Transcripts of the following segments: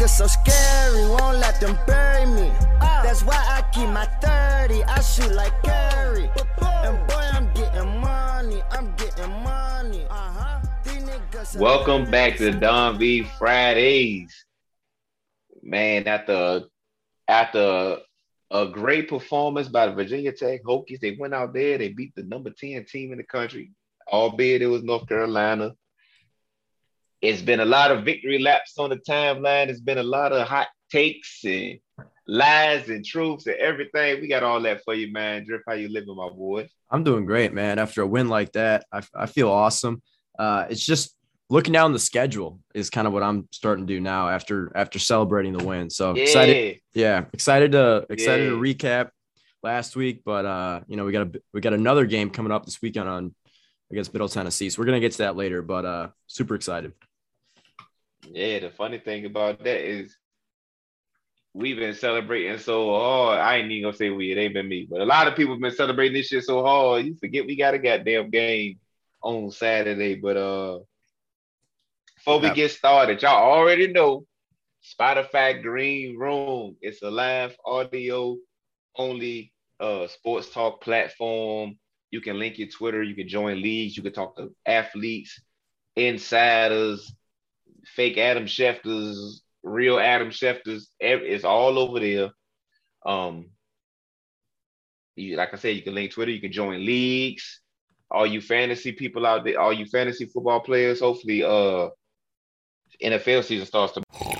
niggas so scary, won't let them bury me. That's why I keep my 30, I shoot like Curry. And boy, I'm getting money, I'm getting money. Uh-huh. These niggas so Welcome back to Don V Fridays. Man, after after a great performance by the Virginia Tech Hokies, they went out there, they beat the number 10 team in the country, albeit it was North Carolina. It's been a lot of victory laps on the timeline. It's been a lot of hot takes and lies and truths and everything. We got all that for you, man. Drift, how you living, my boy? I'm doing great, man. After a win like that, I, I feel awesome. Uh, it's just looking down the schedule is kind of what I'm starting to do now after after celebrating the win. So Yeah. excited, yeah, excited to excited to recap last week. But uh, you know, we got a we got another game coming up this weekend on against Middle Tennessee. So we're gonna get to that later. But uh, super excited. Yeah, the funny thing about that is we've been celebrating so hard. I ain't even gonna say we, it ain't been me, but a lot of people have been celebrating this shit so hard. You forget we got a goddamn game on Saturday. But uh before we get started, y'all already know Spotify Green Room. It's a live audio only uh sports talk platform. You can link your Twitter, you can join leagues, you can talk to athletes, insiders, fake Adam Schefters, real Adam Schefters. It's all over there. Um, you, like I said, you can link Twitter, you can join leagues. All you fantasy people out there, all you fantasy football players, hopefully, uh, NFL season starts to.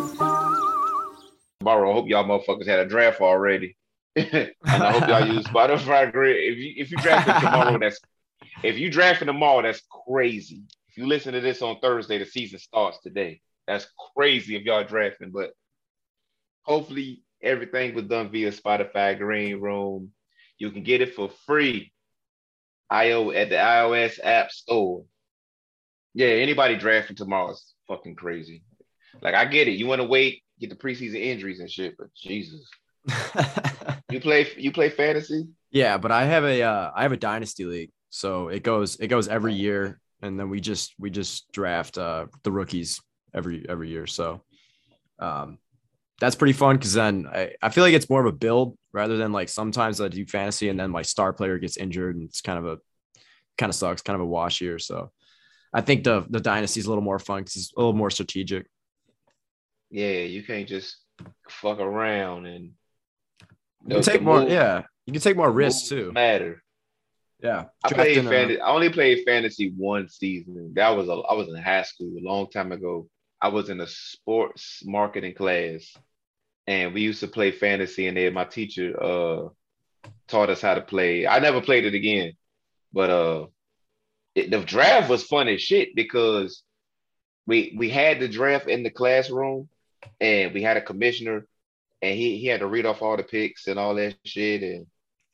Tomorrow, I hope y'all motherfuckers had a draft already. and I hope y'all use Spotify Grid. If you if you drafting tomorrow, that's if you drafting tomorrow, that's crazy. If you listen to this on Thursday, the season starts today. That's crazy if y'all drafting, but hopefully everything was done via Spotify Green Room. You can get it for free. IO at the iOS App Store. Yeah, anybody drafting tomorrow is fucking crazy. Like I get it. You want to wait, get the preseason injuries and shit, but Jesus. You play you play fantasy? yeah, but I have a uh, I have a dynasty league, so it goes it goes every year, and then we just we just draft uh, the rookies every every year. So um, that's pretty fun because then I, I feel like it's more of a build rather than like sometimes I do fantasy and then my star player gets injured and it's kind of a kind of sucks, kind of a wash year. So I think the the dynasty is a little more fun because it's a little more strategic. Yeah, you can't just fuck around and You can take more, yeah. You can take more risks too. Matter. Yeah, I played fantasy. I only played fantasy one season. That was a. I was in high school a long time ago. I was in a sports marketing class, and we used to play fantasy. And then my teacher uh taught us how to play. I never played it again, but uh it, the draft was fun as shit because we we had the draft in the classroom and we had a commissioner and he he had to read off all the picks and all that shit and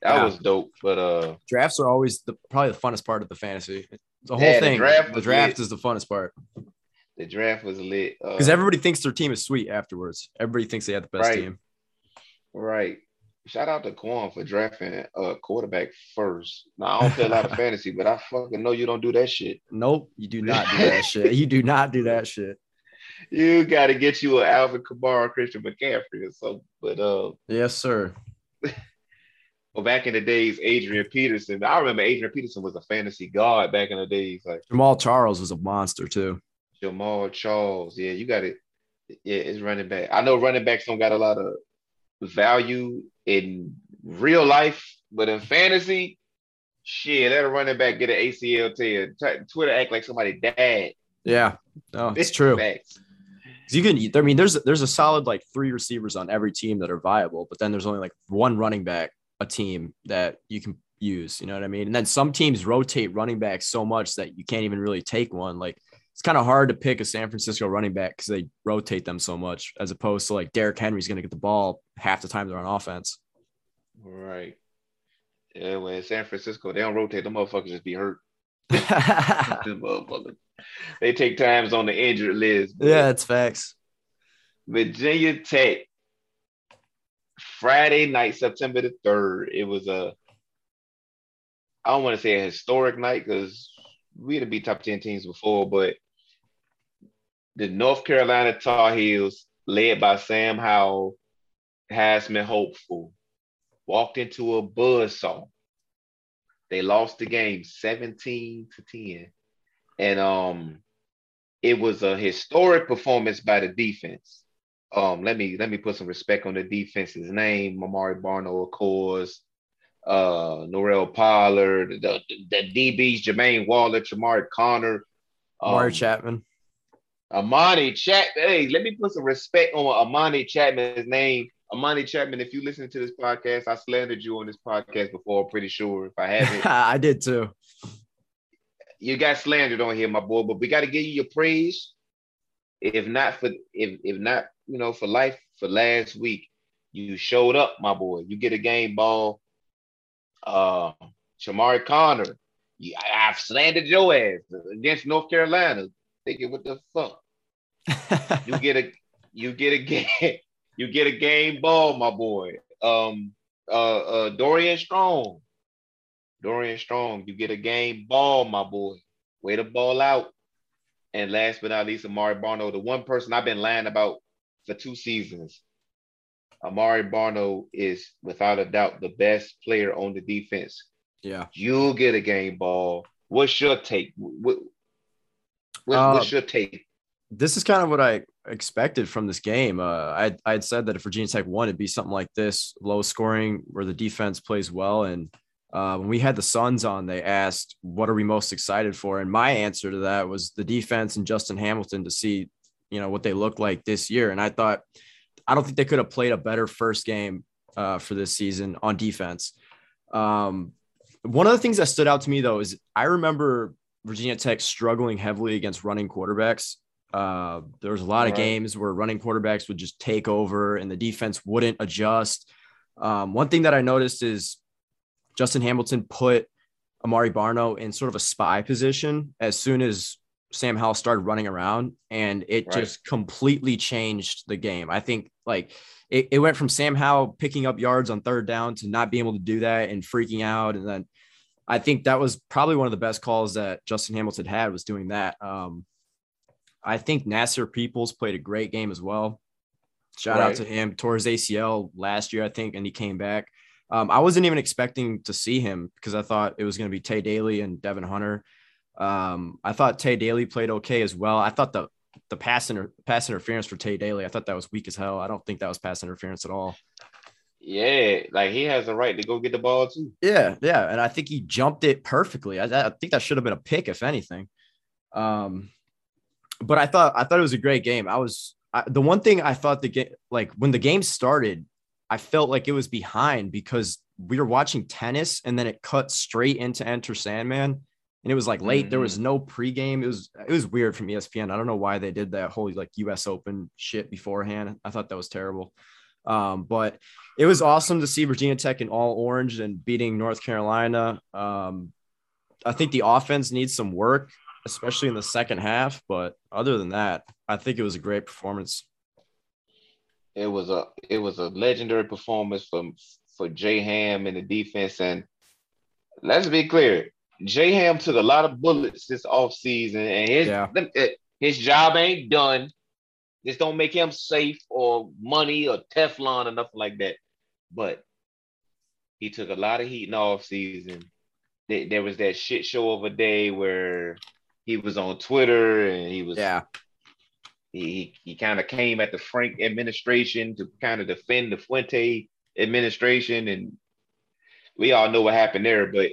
that Yeah. was dope. But uh Drafts are always the probably the funnest part of the fantasy. The whole Yeah, the thing. draft the draft is the funnest part the draft was lit. Uh, because everybody thinks their team is sweet afterwards. Everybody thinks they have the best Right. team. right. Shout out to Quan for drafting a quarterback first. Now I don't play a lot of fantasy, but I fucking know you don't do that shit. Nope, you do not do that shit. You do not do that shit. You got to get you an Alvin Kamara, Christian McCaffrey, or something. But uh, Yes, sir. well, back in the days, Adrian Peterson. I remember Adrian Peterson was a fantasy god back in the days. Like Jamaal Charles was a monster too. Jamaal Charles. Yeah, you got it. Yeah, it's running back. I know running backs don't got a lot of value in real life, but in fantasy, shit, let a running back get an ACL tear. Twitter act like somebody died. Yeah, no, it's true. Facts. You can. I mean, there's there's a solid like three receivers on every team that are viable, but then there's only like one running back a team that you can use. You know what I mean? And then some teams rotate running backs so much that you can't even really take one. Like it's kind of hard to pick a San Francisco running back because they rotate them so much, as opposed to like Derrick Henry's going to get the ball half the time they're on offense. Right. Yeah, in San Francisco, they don't rotate. The motherfuckers just be hurt. Yeah, Them motherfuckers. They take times on the injured list. Yeah, it's facts. Virginia Tech, Friday night, September the 3rd. It was a, I don't want to say a historic night because we had to be top 10 teams before, but the North Carolina Tar Heels, led by Sam Howell, Heisman Hopeful, walked into a buzzsaw. They lost the game 17 to 10. And um it was a historic performance by the defense. Um, let me let me put some respect on the defense's name. Mamari Barno, of course, uh, Norell Pollard, the, the DBs, Jermaine Waller, Jamari Conner, Amari um, Chapman. Amani Chat. Hey, let me put some respect on Armani Chatman's name. Armani Chatman, if you listen to this podcast, I slandered you on this podcast before, I'm pretty sure. If I haven't, I did too. you got slandered on here, my boy, but we got to give you your praise. If not for if if not, you know, for life, for last week, you showed up, my boy. You get a game ball. Uh Chamarri Conner. You, I, I've slandered your ass against North Carolina. Thinking what the fuck? You get a you get a game you get a game ball, my boy. Um uh uh Dorian Strong. Dorian Strong, you get a game ball, my boy. Way to ball out. And last but not least, Amare Barno, the one person I've been lying about for two seasons. Amare Barno is without a doubt the best player on the defense. yeah. You'll get a game ball. What's your take? What, what- Uh, what's your take? this is kind of what I expected from this game. Uh, I I had said that if Virginia Tech won, it'd be something like this, low scoring, where the defense plays well. And uh, when we had the Suns on, they asked, "What are we most excited for?" And my answer to that was the defense and Justin Hamilton to see, you know, what they look like this year. And I thought, I don't think they could have played a better first game uh, for this season on defense. Um, one of the things that stood out to me though is I remember Virginia Tech struggling heavily against running quarterbacks. Uh, there was a lot of Right. games where running quarterbacks would just take over and the defense wouldn't adjust. Um, one thing that I noticed is Justin Hamilton put Amare Barno in sort of a spy position as soon as Sam Howell started running around, and it Right. just completely changed the game. I think like it, it went from Sam Howell picking up yards on third down to not being able to do that and freaking out. And then I think that was probably one of the best calls that Justin Hamilton had was doing that. Um, I think Nasir Peoples played a great game as well. Shout out to him. Tore his ACL last year, I think, and he came back. Um, I wasn't even expecting to see him because I thought it was going to be Tae Daley and Devon Hunter. Um, I thought Tae Daley played okay as well. I thought the the pass inter- pass interference for Tae Daley, I thought that was weak as hell. I don't think that was pass interference at all. Yeah, like he has the right to go get the ball too. Yeah, yeah, and I think he jumped it perfectly. I, I think that should have been a pick, if anything. Um, but I thought I thought it was a great game. I was I, the one thing I thought the game like when the game started, I felt like it was behind because we were watching tennis and then it cut straight into Enter Sandman, and it was like late. There Mm-hmm. was no pregame. It was it was weird from ESPN. I don't know why they did that whole like U.S. Open shit beforehand. I thought that was terrible. Um, but it was awesome to see Virginia Tech in all orange and beating North Carolina. Um, I think the offense needs some work, especially in the second half. But other than that, I think it was a great performance. It was a it was a legendary performance from for Jay Ham in the defense. And let's be clear, Jay Ham took a lot of bullets this offseason, and his Yeah. eh, his job ain't done. This don't make him safe or money or Teflon or nothing like that. But he took a lot of heat in the offseason. There, there was that shit show of a day where he was on Twitter and he was Yeah, he he kind of came at the Frank administration to kind of defend the Fuente administration, and we all know what happened there. But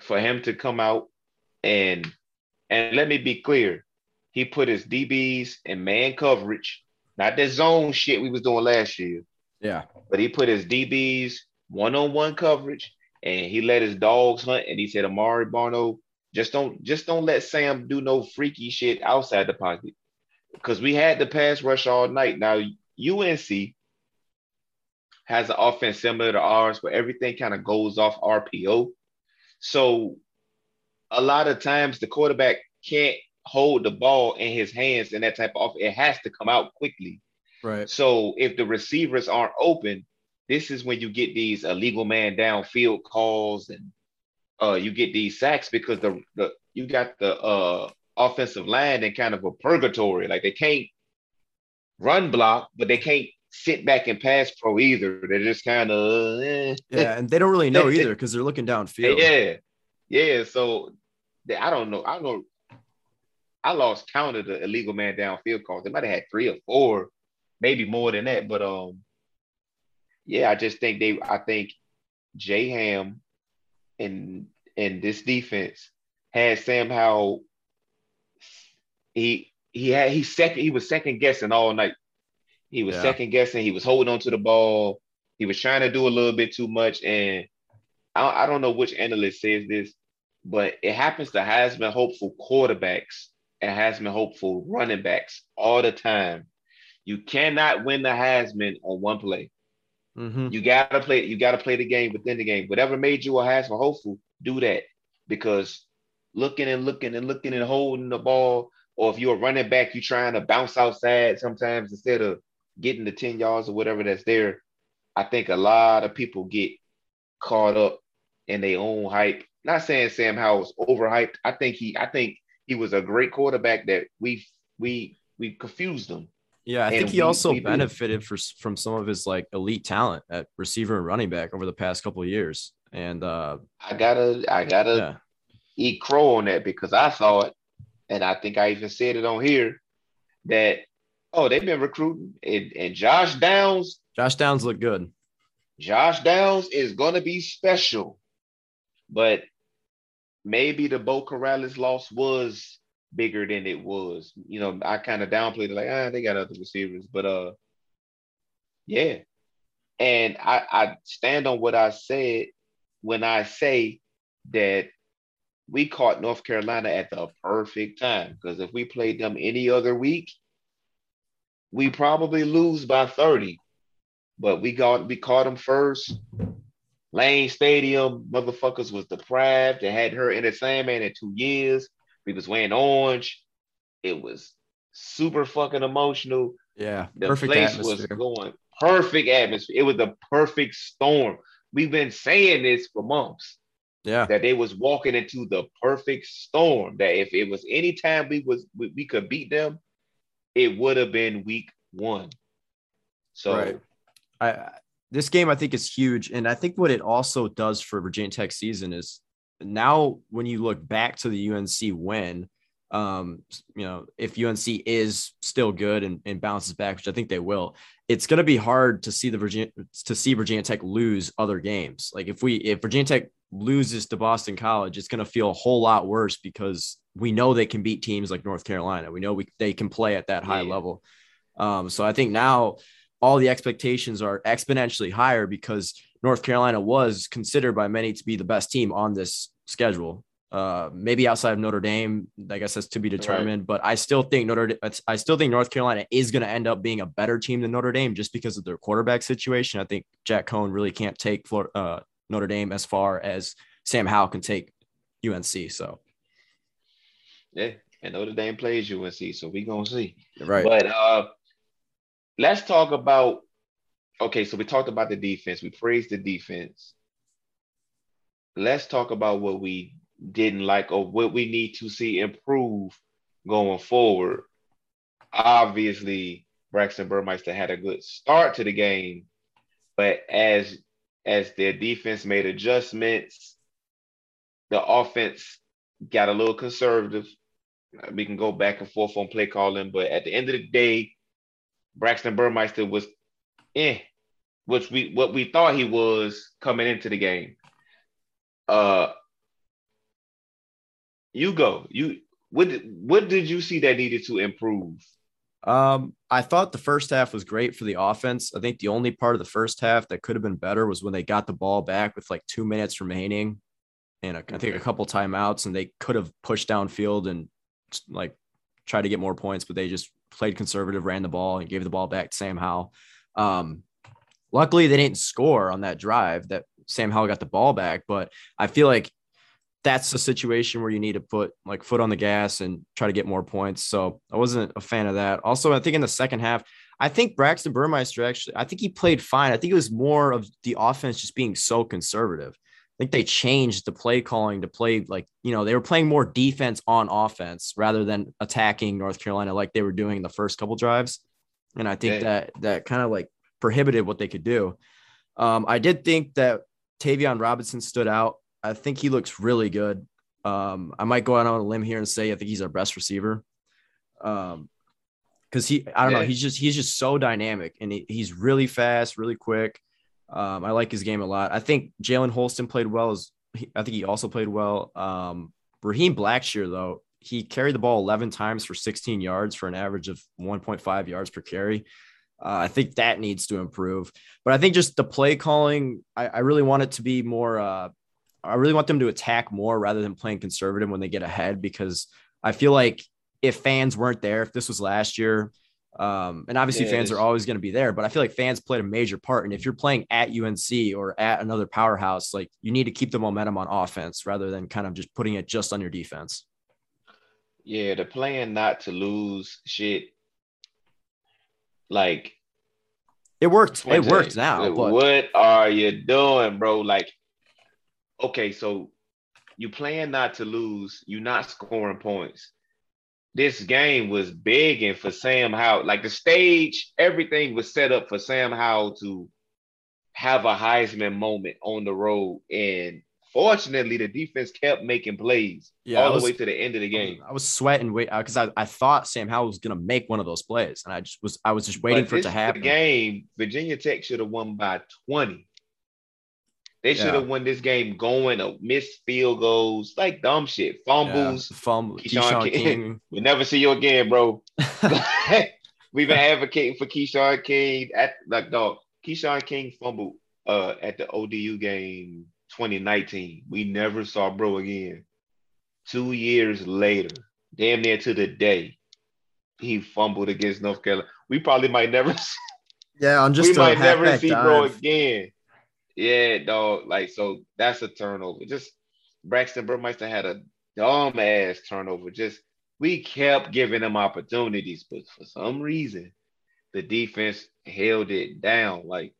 for him to come out and and let me be clear, he put his DBs in man coverage, not that zone shit we was doing last year, yeah, but he put his DBs one on one coverage, and he let his dogs hunt. And he said, Amare Barno, just don't just don't let Sam do no freaky shit outside the pocket. Because we had the pass rush all night. Now UNC has an offense similar to ours, where everything kind of goes off RPO. So a lot of times the quarterback can't hold the ball in his hands and that type of off. it has to come out quickly. right. So if the receivers aren't open, this is when you get these illegal man downfield calls and uh, you get these sacks because the, the you got the uh, offensive line in kind of a purgatory. Like they can't run block, but they can't sit back and pass pro either. They're just kind of eh. Yeah, and they don't really know either because they're looking downfield. yeah, yeah. So they- I don't know. I don't know. I lost count of the illegal man downfield calls. They might have had three or four, maybe more than that. But um, yeah, I just think they. I think J Ham and and this defense had Sam Howell. He he had he second he was second guessing all night. He was Yeah. second guessing. He was holding on to the ball. He was trying to do a little bit too much, and I, I don't know which analyst says this, but it happens to Heisman hopeful quarterbacks and Heisman hopeful running backs all the time. You cannot win the Heisman on one play. Mhm. You gotta play. You gotta play the game within the game. Whatever made you a Heisman hopeful, do that because looking and looking and looking and holding the ball, or if you're a running back, you're trying to bounce outside sometimes instead of getting the ten yards or whatever that's there. I think a lot of people get caught up in their own hype. Not saying Sam Howell's overhyped. I think he. I think he was a great quarterback that we we we confused him. Yeah, I think he we- also we benefited for, from some of his like elite talent at receiver and running back over the past couple of years. And uh, I gotta I gotta yeah, eat crow on that because I saw it, and I think I even said it on here that oh they've been recruiting and, and Josh Downs Josh Downs looked good. Josh Downs is gonna be special, but maybe the Beau Corrales loss was bigger than it was. You know, I kind of downplayed it like ah they got other receivers, but uh yeah, and I I stand on what I said when I say that we caught North Carolina at the perfect time because if we played them any other week, we probably lose by 30. But we got we caught them first. Lane Stadium, motherfuckers was deprived. They had her in the Sandman in two years. We was wearing orange. It was super fucking emotional. Yeah, The perfect place atmosphere. was going perfect atmosphere. It was the perfect storm. We've been saying this for months yeah, that they was walking into the perfect storm. That if it was any time we was we, we could beat them, it would have been week one. So Right. I I- this game I think is huge, and I think what it also does for Virginia Tech season is now when you look back to the UNC win, um, you know, if UNC is still good and, and bounces back, which I think they will, it's going to be hard to see the Virginia to see Virginia Tech lose other games. Like if we if Virginia Tech loses to Boston College, it's going to feel a whole lot worse because we know they can beat teams like North Carolina. We know we they can play at that high Yeah. level. Um, so I think now all the expectations are exponentially higher because North Carolina was considered by many to be the best team on this schedule. Uh, maybe outside of Notre Dame, I guess that's to be determined. Right. But I still think Notre, I still think North Carolina is going to end up being a better team than Notre Dame just because of their quarterback situation. I think Jack Coan really can't take Florida, uh, Notre Dame as far as Sam Howell can take UNC. So, yeah, and Notre Dame plays UNC, so we gonna see. Right. But uh, let's talk about. Okay, so we talked about the defense. We praised the defense. Let's talk about what we didn't like or what we need to see improve going forward. Obviously, Braxton Burmeister had a good start to the game, but as as their defense made adjustments, the offense got a little conservative. We can go back and forth on play calling, but at the end of the day, Braxton Burmeister was eh, which we what we thought he was coming into the game. Uh you go. You what what did you see that needed to improve? Um, I thought the first half was great for the offense. I think the only part of the first half that could have been better was when they got the ball back with like two minutes remaining and I think a couple timeouts, and they could have pushed downfield and like tried to get more points, but they just played conservative, ran the ball, and gave the ball back to Sam Howell. Um, luckily, they didn't score on that drive that Sam Howell got the ball back, but I feel like that's a situation where you need to put like foot on the gas and try to get more points. So I wasn't a fan of that. Also, I think in the second half, I think Braxton Burmeister actually, I think he played fine. I think it was more of the offense just being so conservative. I think they changed the play calling to play like, you know, they were playing more defense on offense rather than attacking North Carolina like they were doing the first couple drives. And I think that that kind of like prohibited what they could do. Um, I did think that Tayvion Robinson stood out. I think he looks really good. Um, I might go out on a limb here and say I think he's our best receiver. Um, because he, I don't yeah. know, he's just he's just so dynamic and he, he's really fast, really quick. Um, I like his game a lot. I think Jalen Holston played well. As I think he also played well. Um, Raheem Blackshear though, he carried the ball 11 times for 16 yards for an average of 1.5 yards per carry. Uh, I think that needs to improve. But I think just the play calling, I, I really want it to be more. Uh, I really want them to attack more rather than playing conservative when they get ahead because I feel like if fans weren't there, if this was last year, um, and obviously yeah, fans are always going to be there, but I feel like fans played a major part. And if you're playing at UNC or at another powerhouse, like you need to keep the momentum on offense rather than kind of just putting it just on your defense. Yeah, the plan not to lose shit. Like it worked. It worked now. But... What are you doing, bro? Like okay, so you plan not to lose, you're not scoring points. This game was begging for Sam Howell. Like the stage, everything was set up for Sam Howell to have a Heisman moment on the road. And fortunately, the defense kept making plays yeah, all was, the way to the end of the game. I was sweating wait uh, because I, I thought Sam Howell was gonna make one of those plays, and I just was I was just waiting but for it to happen. game, Virginia Tech should have won by 20. They should have yeah. won this game going of missed field goals, like dumb shit, fumbles, yeah. fumble. Keshawn, Keshawn King. King. we never see you again, bro. We've been advocating for Keshawn King at like dog. Keshawn King fumbled uh, at the ODU game 2019. We never saw bro again. Two years later, damn near to the day, he fumbled against North Carolina. We probably might never. Yeah, I'm just. We might never see dive. bro again. Yeah, dog. Like, so that's a turnover. Just Braxton Burmeister had a dumb ass turnover. Just we kept giving them opportunities, but for some reason, the defense held it down. Like,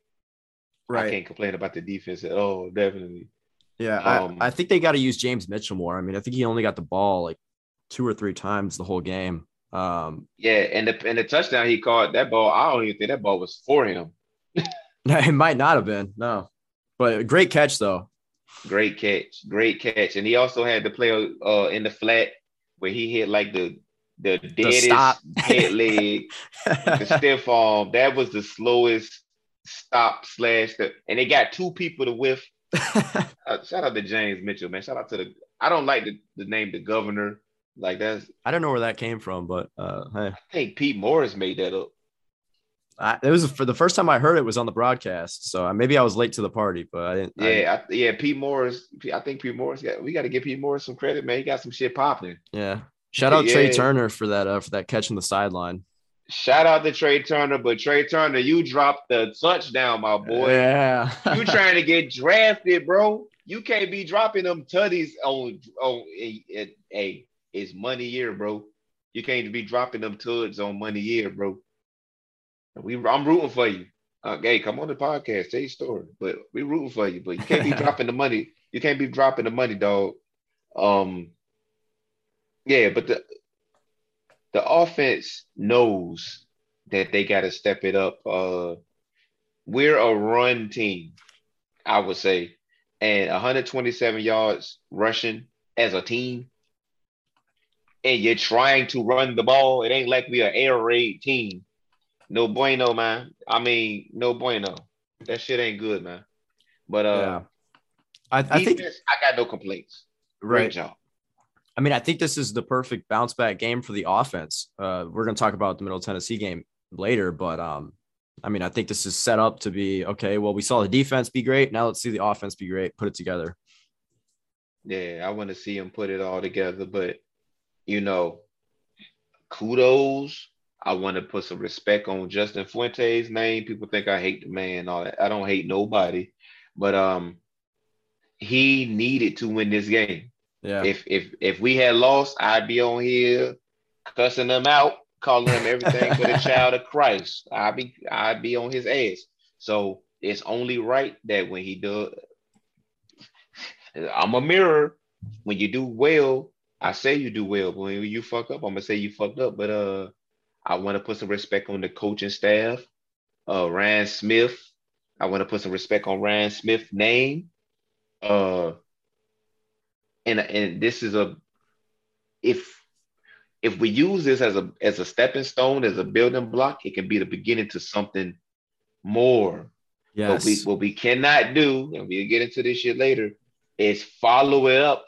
right. I can't complain about the defense at all. Definitely. Yeah, um, I, I think they got to use James Mitchell more. I mean, I think he only got the ball like two or three times the whole game. Um, yeah, and the and the touchdown he caught that ball, I don't even think that ball was for him. it might not have been. No. But great catch though. Great catch, great catch, and he also had to play uh, in the flat where he hit like the the deadest head leg, the stiff arm. That was the slowest stop slash. The, and they got two people to whiff. uh, shout out to James Mitchell, man. Shout out to the. I don't like the, the name the governor. Like that's. I don't know where that came from, but uh, hey. I think Pete Morris made that up. I, it was for the first time I heard it was on the broadcast. So maybe I was late to the party, but I didn't. Yeah, I, yeah. Pete Morris. I think Pete Morris. Got, we got to give Pete Morris some credit, man. He got some shit popping. yeah. Shout out Tre Turner for that uh, for that catch on the sideline. Shout out to Tre Turner, but Tre Turner, you dropped the touchdown, my boy. Yeah. You trying to get drafted, bro? You can't be dropping them tutties on on a it's money year, bro. You can't be dropping them tuds on money year, bro. We I'm rooting for you. Okay, come on the podcast, tell your story. But we rooting for you. But you can't be dropping the money. You can't be dropping the money, dog. Um, yeah, but the the offense knows that they got to step it up. Uh, we're a run team, I would say, and 127 yards rushing as a team, and you're trying to run the ball. It ain't like we are air raid team. No bueno, man. I mean, no bueno. That shit ain't good, man. But uh, yeah. I, I think I got no complaints. Great right. job. I mean, I think this is the perfect bounce back game for the offense. Uh, we're going to talk about the Middle Tennessee game later, but um, I mean, I think this is set up to be okay. Well, we saw the defense be great. Now let's see the offense be great. Put it together. Yeah, I want to see him put it all together, but you know, kudos. I want to put some respect on Justin Fuente's name. People think I hate the man, all that. I don't hate nobody, but um, he needed to win this game. Yeah. If if if we had lost, I'd be on here cussing them out, calling them everything but a child of Christ. I'd be I'd be on his ass. So it's only right that when he does, I'm a mirror. When you do well, I say you do well. But when you fuck up, I'm gonna say you fucked up. But uh, I want to put some respect on the coaching staff. Uh, Ryan Smith. I want to put some respect on Ryan Smith's name. Uh, and and this is a if if we use this as a as a stepping stone as a building block it can be the beginning to something more yes. what we what we cannot do and we'll get into this shit later is follow it up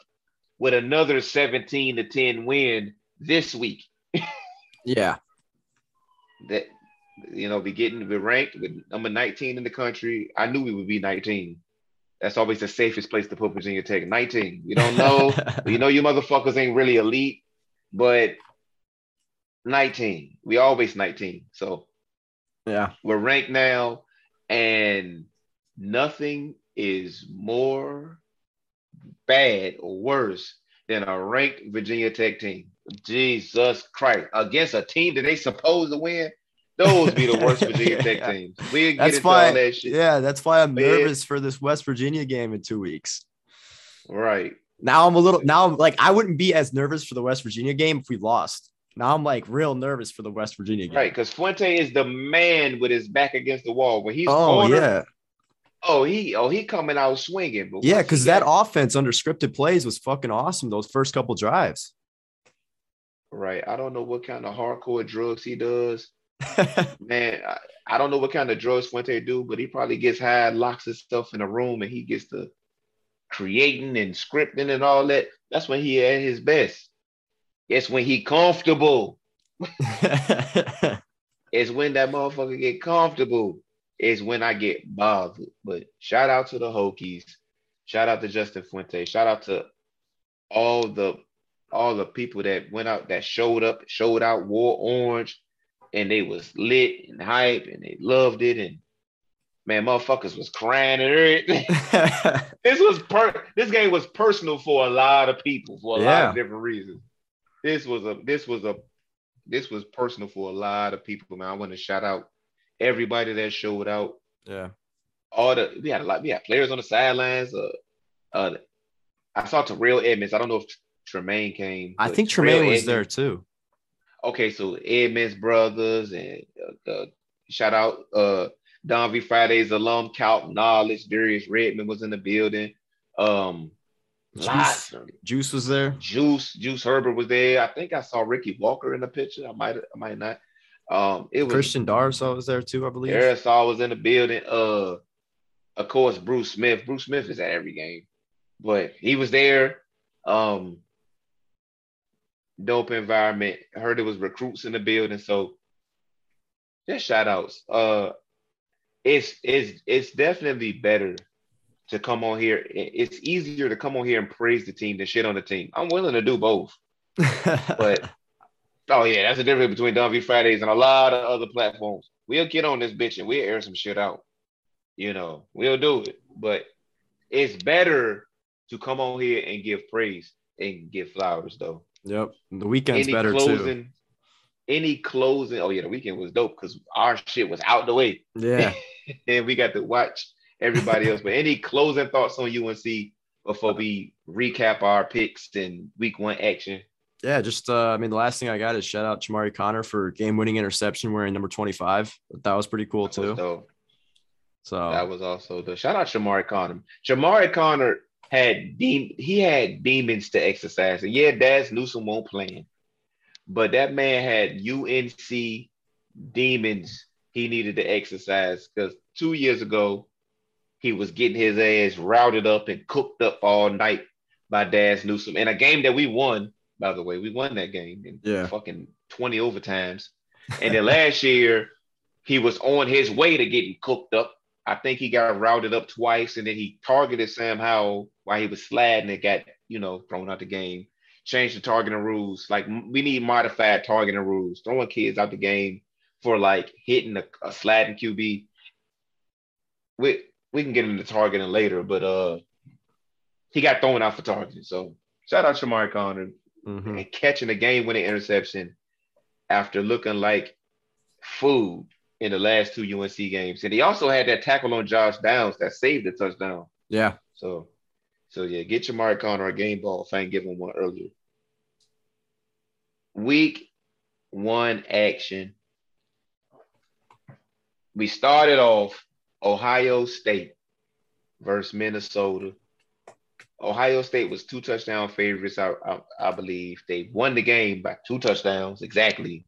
with another 17 to 10 win this week yeah. That you know be getting be ranked with number 19 in the country i knew we would be 19 that's always the safest place to put Virginia Tech. 19. You don't know. you know you motherfuckers ain't really elite, but 19. We always 19. So yeah. we're ranked now, and nothing is more bad or worse than a ranked Virginia Tech team. Jesus Christ. Against a team that they supposed to win. Those be the worst Virginia Tech Yeah. teams. We get That's into why. all that shit. Yeah, that's why I'm yeah. nervous for this West Virginia game in two weeks. Right. Now I'm a little. Now I'm like I wouldn't be as nervous for the West Virginia game if we lost. Now I'm like real nervous for the West Virginia game. Right, because Fuente is the man with his back against the wall. When he's Oh cornered, yeah, oh he oh he coming out swinging. Yeah. Because that offense under scripted plays was fucking awesome. Those first couple drives. Right, I don't know what kind of hardcore drugs he does. Man, I, I don't know what kind of drugs Fuente do, but he probably gets high, locks himself in a room, and he gets to creating and scripting and all that. That's when he at his best. It's when he comfortable. It's when that motherfucker get comfortable. It's when I get bothered. But shout out to the Hokies. Shout out to Justin Fuente. Shout out to all the all the people that went out that showed up, showed out, wore orange, and they was lit and hype and they loved it. And man, motherfuckers was crying and everything. this was per this game was personal for a lot of people for a lot of different reasons. This was a this was a this was personal for a lot of people, man. I want to shout out everybody that showed out. yeah. All the we had a lot, we had players on the sidelines. Uh, uh I saw Terrell Edmunds. I don't know if Tremaine came. I think Tremaine was Edmunds- there too. Okay, so Edmunds brothers and uh, uh, shout out uh Don V Fridays alum Cal Knowledge, Darius Redmond was in the building. Um Juice, Juice was there. Juice, Juice Herbert was there. I think I saw Ricky Walker in the picture. I might I might not. Um it was Christian Darrisaw was there too, I believe. Aerosol was in the building. Uh of course Bruce Smith. Bruce Smith is at every game, but he was there. Um dope environment. I heard it was recruits in the building. So just shout outs. Uh, it's it's it's definitely better to come on here. It's easier to come on here and praise the team than shit on the team. I'm willing to do both, but oh yeah, that's the difference between Don V Fridays and a lot of other platforms. We'll get on this bitch and we'll air some shit out. You know, we'll do it, but it's better to come on here and give praise and give flowers though. Yep, the weekend's Any better closing, too. any closing. Oh yeah, the weekend was dope because our shit was out the way. Yeah, and we got to watch everybody else. But any closing thoughts on UNC before we recap our picks and week one action? yeah. Just uh, I mean, the last thing I got is shout out Chamarri Conner for game-winning interception wearing number twenty-five. That was pretty cool That too. So That was also the shout out Chamarri Conner. Chamarri Conner had de- he had demons to exercise. And yeah, Dazz Newsome won't play him. But that man had UNC demons he needed to exercise because two years ago he was getting his ass routed up and cooked up all night by Dazz Newsome in a game that we won. By the way, we won that game in Yeah. fucking 20 overtimes. And then last year, he was on his way to getting cooked up. I think he got routed up twice, and then he targeted Sam Howell while he was sliding and got, you know, thrown out the game. Changed the targeting rules. Like we need modified targeting rules. Throwing kids out the game for like hitting a, a sliding QB. We we can get into targeting later, but uh, he got thrown out for targeting. So shout out Chamarri Conner mhm. and catching a game winning interception after looking like food in the last two UNC games. And he also had that tackle on Josh Downs that saved the touchdown. yeah, So, so yeah, get Jamari Conner a game ball if I ain't give him one earlier. Week one action. We started off Ohio State versus Minnesota. Ohio State was two touchdown favorites, I, I, I believe. They won the game by two touchdowns exactly.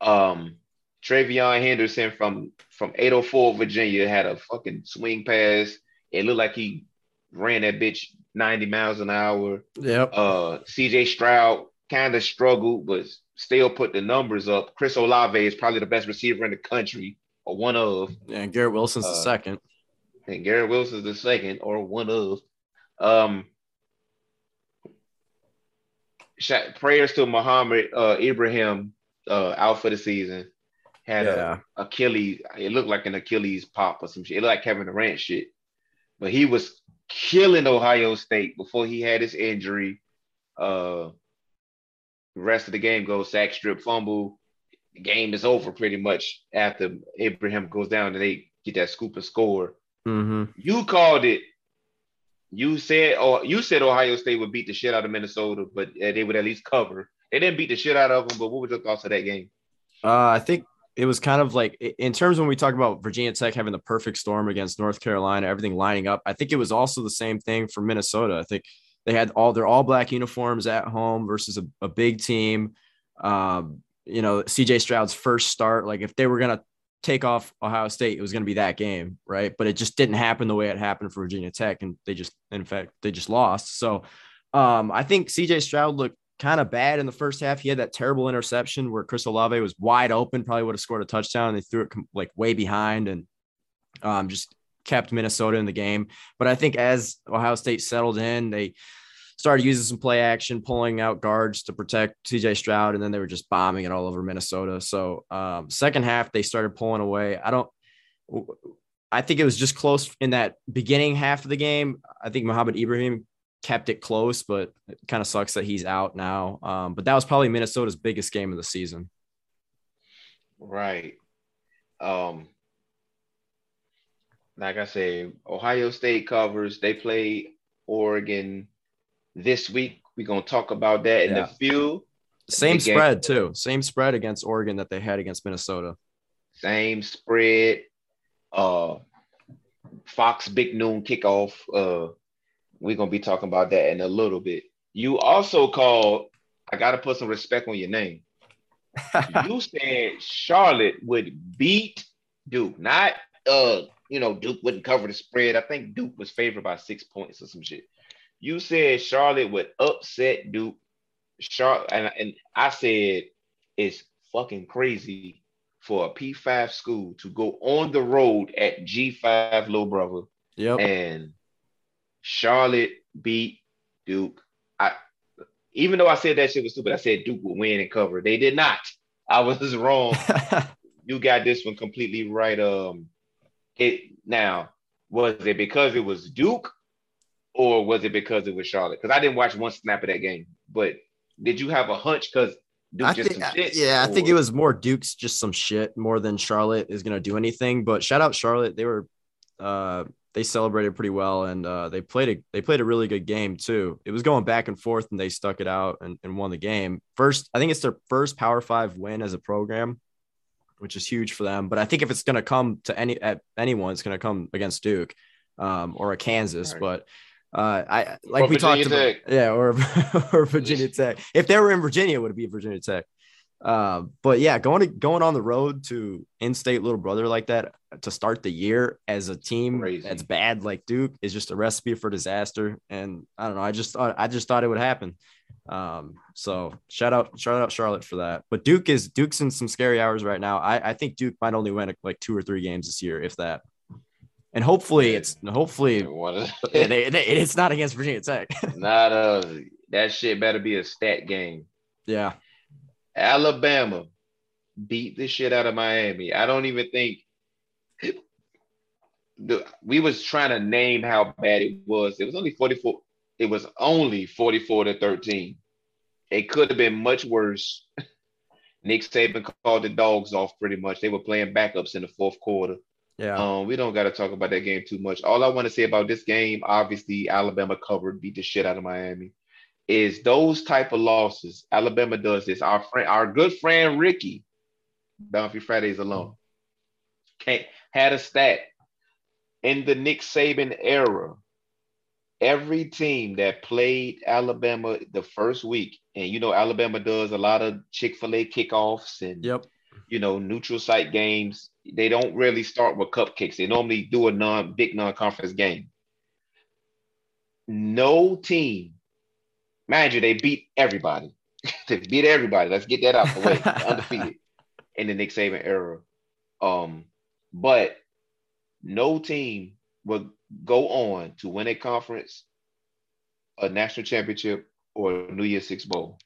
Um, TreVeyon Henderson from from 804 Virginia had a fucking swing pass. It looked like he ran that bitch 90 miles an hour. yep. Uh, CJ Stroud kind of struggled, but still put the numbers up. Chris Olave is probably the best receiver in the country, or one of. and Garrett Wilson's the uh, second. and Garrett Wilson's the second or one of. Um, prayers to Muhammad uh, Ibrahim uh, out for the season. Had Yeah. a Achilles. It looked like an Achilles pop or some shit. It looked like Kevin Durant shit. But he was killing Ohio State before he had his injury. Uh, the rest of the game goes sack, strip, fumble. The game is over pretty much after Abraham goes down and they get that scoop and score. hmm You called it. You said, or you said Ohio State would beat the shit out of Minnesota, but uh, they would at least cover. They didn't beat the shit out of them, but what were your thoughts of that game? Uh, I think it was kind of like in terms when we talk about Virginia Tech having the perfect storm against North Carolina, everything lining up. I think it was also the same thing for Minnesota. I think they had all their all black uniforms at home versus a, a big team. Um, you know, CJ Stroud's first start. Like if they were gonna take off Ohio State, it was gonna be that game, right? But it just didn't happen the way it happened for Virginia Tech, and they just, in fact, they just lost. So, um, I think CJ Stroud looked kind of bad in the first half. He had that terrible interception where Chris Olave was wide open, probably would have scored a touchdown. And they threw it like way behind and um, just kept Minnesota in the game. But I think as Ohio State settled in, they started using some play action, pulling out guards to protect CJ Stroud, and then they were just bombing it all over Minnesota. So um, second half, they started pulling away. I don't. I think it was just close in that beginning half of the game. I think Mohamed Ibrahim kept it close, but it kind of sucks that he's out now. Um, but that was probably Minnesota's biggest game of the season. Right. Um, like I said, Ohio State covers. They play Oregon this week. We're gonna talk about that in Yeah. the few. Same spread too. Same spread against Oregon that they had against Minnesota. Same spread. Uh, Fox Big Noon kickoff. Uh, we're gonna be talking about that in a little bit. You also called. I gotta put some respect on your name. you said Charlotte would beat Duke, not uh, you know, Duke wouldn't cover the spread. I think Duke was favored by six points or some shit. You said Charlotte would upset Duke. Char- and, and I said it's fucking crazy for a P5 school to go on the road at G5 Little Brother Yep. and Charlotte beat Duke. I even though I said that shit was stupid, I said Duke would win and cover. They did not. I was wrong. you got this one completely right. Um, it now was it because it was Duke, or was it because it was Charlotte? Because I didn't watch one snap of that game. But did you have a hunch? Because Duke I just think, some shit, yeah, I think it was more Duke's just some shit more than Charlotte is gonna do anything. But shout out Charlotte, they were, uh, they celebrated pretty well and uh, they played a they played a really good game too. It was going back and forth and they stuck it out and, and won the game. First, I think it's their first Power Five win as a program, which is huge for them. But I think if it's gonna come to any at anyone, it's gonna come against Duke, um, or a Kansas. Right. But uh, I like Or we talked Virginia about, yeah, or or Virginia Tech. If they were in Virginia, would it would be Virginia Tech. Uh, but yeah, going to going on the road to in-state little brother like that to start the year as a team Crazy. that's bad like Duke is just a recipe for disaster. And I don't know, I just thought I just thought it would happen. Um, so shout out shout out Charlotte for that. But Duke is Duke's in some scary hours right now. I, I think Duke might only win like two or three games this year, if that. And hopefully it's hopefully One of- it- it- it's not against Virginia Tech. Not a that shit better be a stat game. yeah. Alabama beat the shit out of Miami. I don't even think the, we was trying to name how bad it was. It was only 44. It was only 44 to 13. It could have been much worse. Nick Saban called the dogs off pretty much. They were playing backups in the fourth quarter. Yeah. Um, we don't got to talk about that game too much. All I want to say about this game, obviously, Alabama covered, beat the shit out of Miami. Is those type of losses? Alabama does this. Our friend, our good friend Ricky, Bounty Fridays alone, can't had a stat in the Nick Saban era. Every team that played Alabama the first week, and you know Alabama does a lot of Chick Fil A kickoffs and Yep. you know, neutral site games, they don't really start with cupcakes. They normally do a non big non-conference game. No team, mind you, they beat everybody. they beat everybody. Let's get that out the way. Undefeated in the Nick Saban era. Um, but no team would go on to win a conference, a national championship, or a New Year's Six bowl.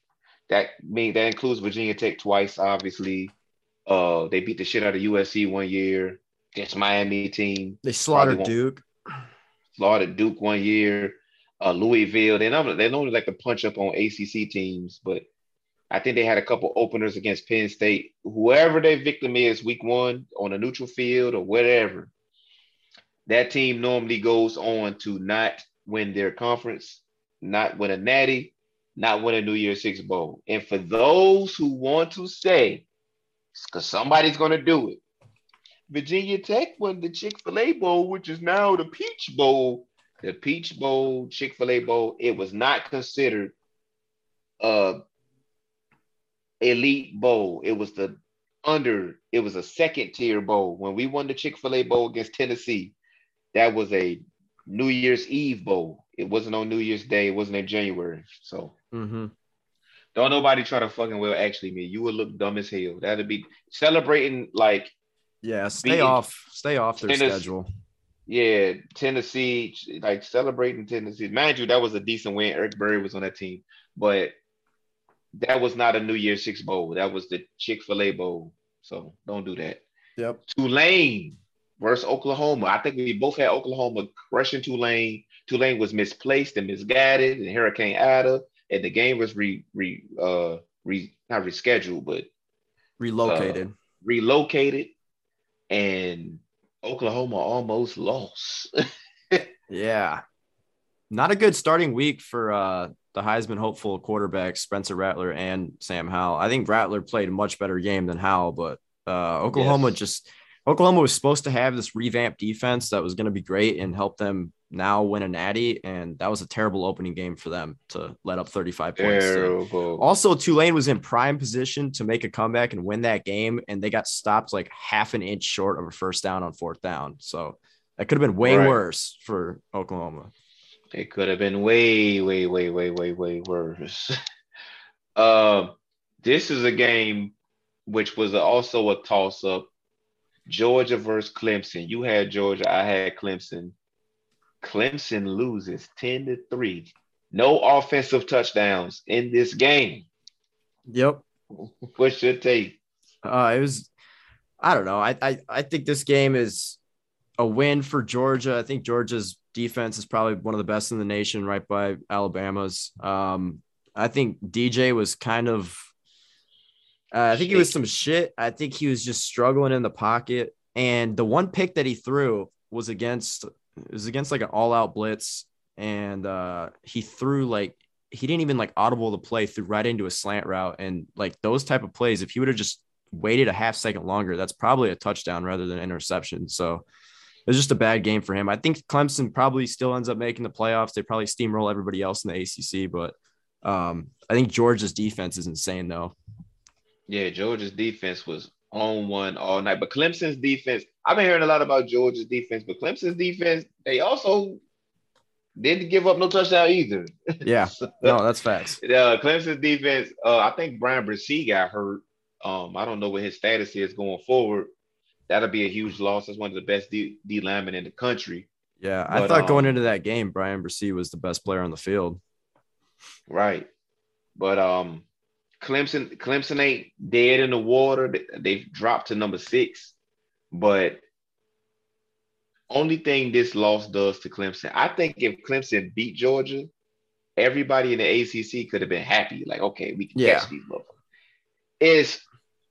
That mean that includes Virginia Tech twice, obviously. Uh, they beat the shit out of USC one year. Against Miami team, They slaughtered Duke. slaughtered Duke one year. Uh, Louisville. They normally they normally like to punch up on ACC teams, but I think they had a couple openers against Penn State. Whoever their victim is, week one on a neutral field or whatever, that team normally goes on to not win their conference, not win a natty, not win a New Year's Six bowl. And for those who want to say, because somebody's going to do it, Virginia Tech won the Chick fil A Bowl, which is now the Peach Bowl. The Peach Bowl, Chick fil A Bowl, it was not considered a elite bowl. It was the under, it was a second tier bowl. When we won the Chick fil A Bowl against Tennessee, that was a New Year's Eve bowl. It wasn't on New Year's Day, it wasn't in January. So Mm-hmm. don't nobody try to fucking well actually me. You would look dumb as hell. That'd be celebrating like Yeah, stay off, stay off their schedule. Yeah, Tennessee, like celebrating Tennessee. Mind you, that was a decent win. Eric Berry was on that team, but that was not a New Year's Six bowl. That was the Chick Fil A bowl. So don't do that. Yep. Tulane versus Oklahoma. I think we both had Oklahoma crushing Tulane. Tulane was misplaced and misguided, and Hurricane Ida, and the game was re re uh re not rescheduled, but Relocated. relocated, and Oklahoma almost lost. yeah. Not a good starting week for uh the Heisman hopeful quarterbacks, Spencer Rattler and Sam Howell. I think Rattler played a much better game than Howell, but uh Oklahoma Yes. just Oklahoma was supposed to have this revamped defense that was going to be great and help them now win a natty. And that was a terrible opening game for them to let up 35 points. to- Also, Tulane was in prime position to make a comeback and win that game, and they got stopped like half an inch short of a first down on fourth down. So that could have been way Right. worse for Oklahoma. It could have been way, way, way, way, way, way worse. um, this is a game which was also a toss up. Georgia versus Clemson. You had Georgia, I had Clemson. Clemson loses 10 to 3. No offensive touchdowns in this game. Yep. What's your take? Uh, it was, I don't know. I, I, I think this game is a win for Georgia. I think Georgia's defense is probably one of the best in the nation, right by Alabama's. Um, I think DJ was kind of, uh, I think he was some shit. I think he was just struggling in the pocket. And the one pick that he threw was against, it was against like an all out blitz. And uh, he threw like, he didn't even like audible the play, threw right into a slant route. And like those type of plays, if he would have just waited a half second longer, that's probably a touchdown rather than interception. So it was just a bad game for him. I think Clemson probably still ends up making the playoffs. They probably steamroll everybody else in the ACC, but um, I think Georgia's defense is insane though. Yeah, Georgia's defense was on one all night, but Clemson's defense. I've been hearing a lot about Georgia's defense, but Clemson's defense, they also didn't give up no touchdown either. Yeah, no, that's facts. uh, Clemson's defense. Uh, I think Bryan Bresee got hurt. Um, I don't know what his status is going forward. That'll be a huge loss. That's one of the best D, D linemen in the country. Yeah, I But, thought going um, into that game, Bryan Bresee was the best player on the field. Right. But um Clemson Clemson ain't dead in the water. They- They've dropped to number six. But only thing this loss does to Clemson, I think if Clemson beat Georgia, everybody in the ACC could have been happy. Like, okay, we can Yeah. catch these motherfuckers. It's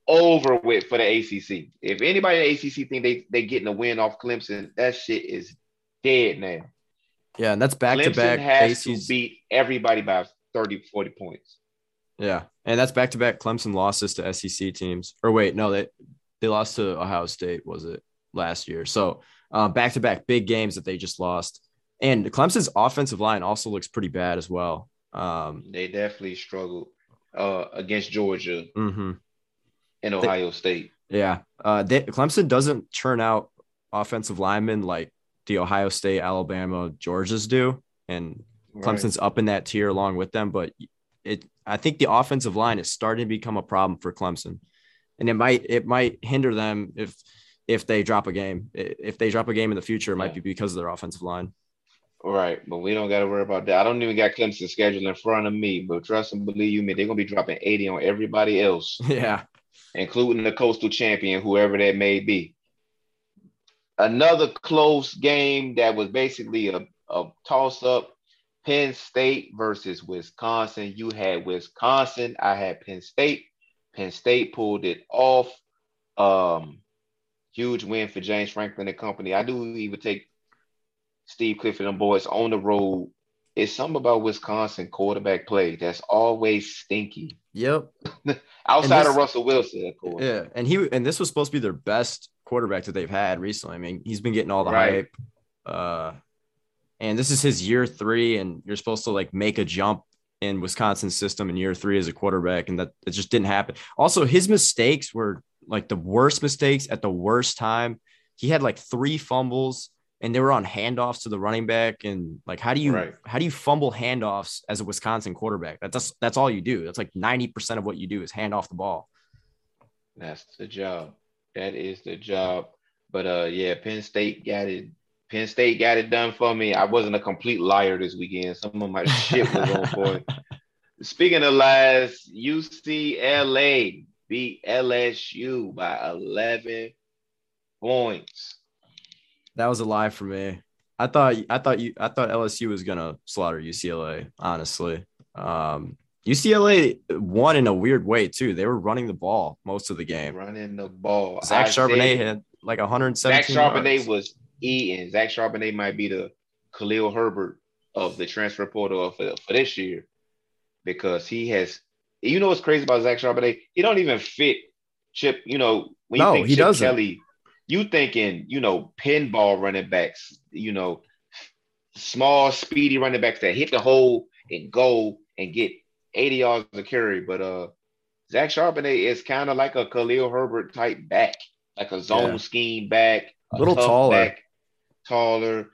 over with for the ACC. If anybody in the ACC think they they getting a win off Clemson, that shit is dead now. Yeah, and that's back to Clemson back has to beat everybody by 30, 40 points. Yeah, and that's back to back Clemson losses to SEC teams. Or wait, no, they they lost to Ohio State. Was it last year? So back to back big games that they just lost. And Clemson's offensive line also looks pretty bad as well. Um, They definitely struggled uh, against Georgia mhm. and Ohio State. Yeah, uh, they, Clemson doesn't churn out offensive linemen like the Ohio State, Alabama, Georgia's do, and Clemson's up in that tier along with them. But it, I think the offensive line is starting to become a problem for Clemson, and it might it might hinder them if if they drop a game. If they drop a game in the future, it might be because of their offensive line. Right, but we don't got to worry about that. I don't even got Clemson schedule in front of me, but trust and believe you me, they're gonna be dropping 80 on everybody else, yeah, including the coastal champion, whoever that may be. Another close game that was basically a, a toss-up. Penn State versus Wisconsin. You had Wisconsin, I had Penn State. Penn State pulled it off. Um, huge win for James Franklin and company. I do even take Steve Clifford and boys on the road. It's something about Wisconsin quarterback play that's always stinky. yep, Outside this- of Russell Wilson, of course. yeah. And he and this was supposed to be their best quarterback that they've had recently. I mean, he's been getting all the Right. hype. Uh, and this is his year three, and you're supposed to like make a jump in Wisconsin's system in year three as a quarterback, and that it just didn't happen. Also, his mistakes were like the worst mistakes at the worst time. He had like three fumbles, and they were on handoffs to the running back. And like, how do you Right. how do you fumble handoffs as a Wisconsin quarterback? That's that's all you do. That's like ninety percent of what you do is hand off the ball. That's the job. That is the job. But uh yeah, Penn State got it. Penn State got it done for me. I wasn't a complete liar this weekend. Some of my shit was on point. Speaking of lies, UCLA beat LSU by 11 points. That was a lie for me. I thought I thought you I thought LSU was gonna slaughter UCLA. Honestly, um, UCLA won in a weird way too. They were running the ball most of the game. Running the ball. Zach I Charbonnet said- had like 117. Zach Charbonnet yards. was eating. Zach Charbonnet might be the Khalil Herbert of the transfer portal for, for this year because he has. You know what's crazy about Zach Charbonnet? He don't even fit Chip. You know when you No, think he Chip doesn't. Kelly, you thinking you know pinball running backs. You know small, speedy running backs that hit the hole and go and get 80 yards of carry. But uh, Zach Charbonnet is kind of like a Khalil Herbert type back, like a zone Yeah. scheme back, a Little taller. back, taller,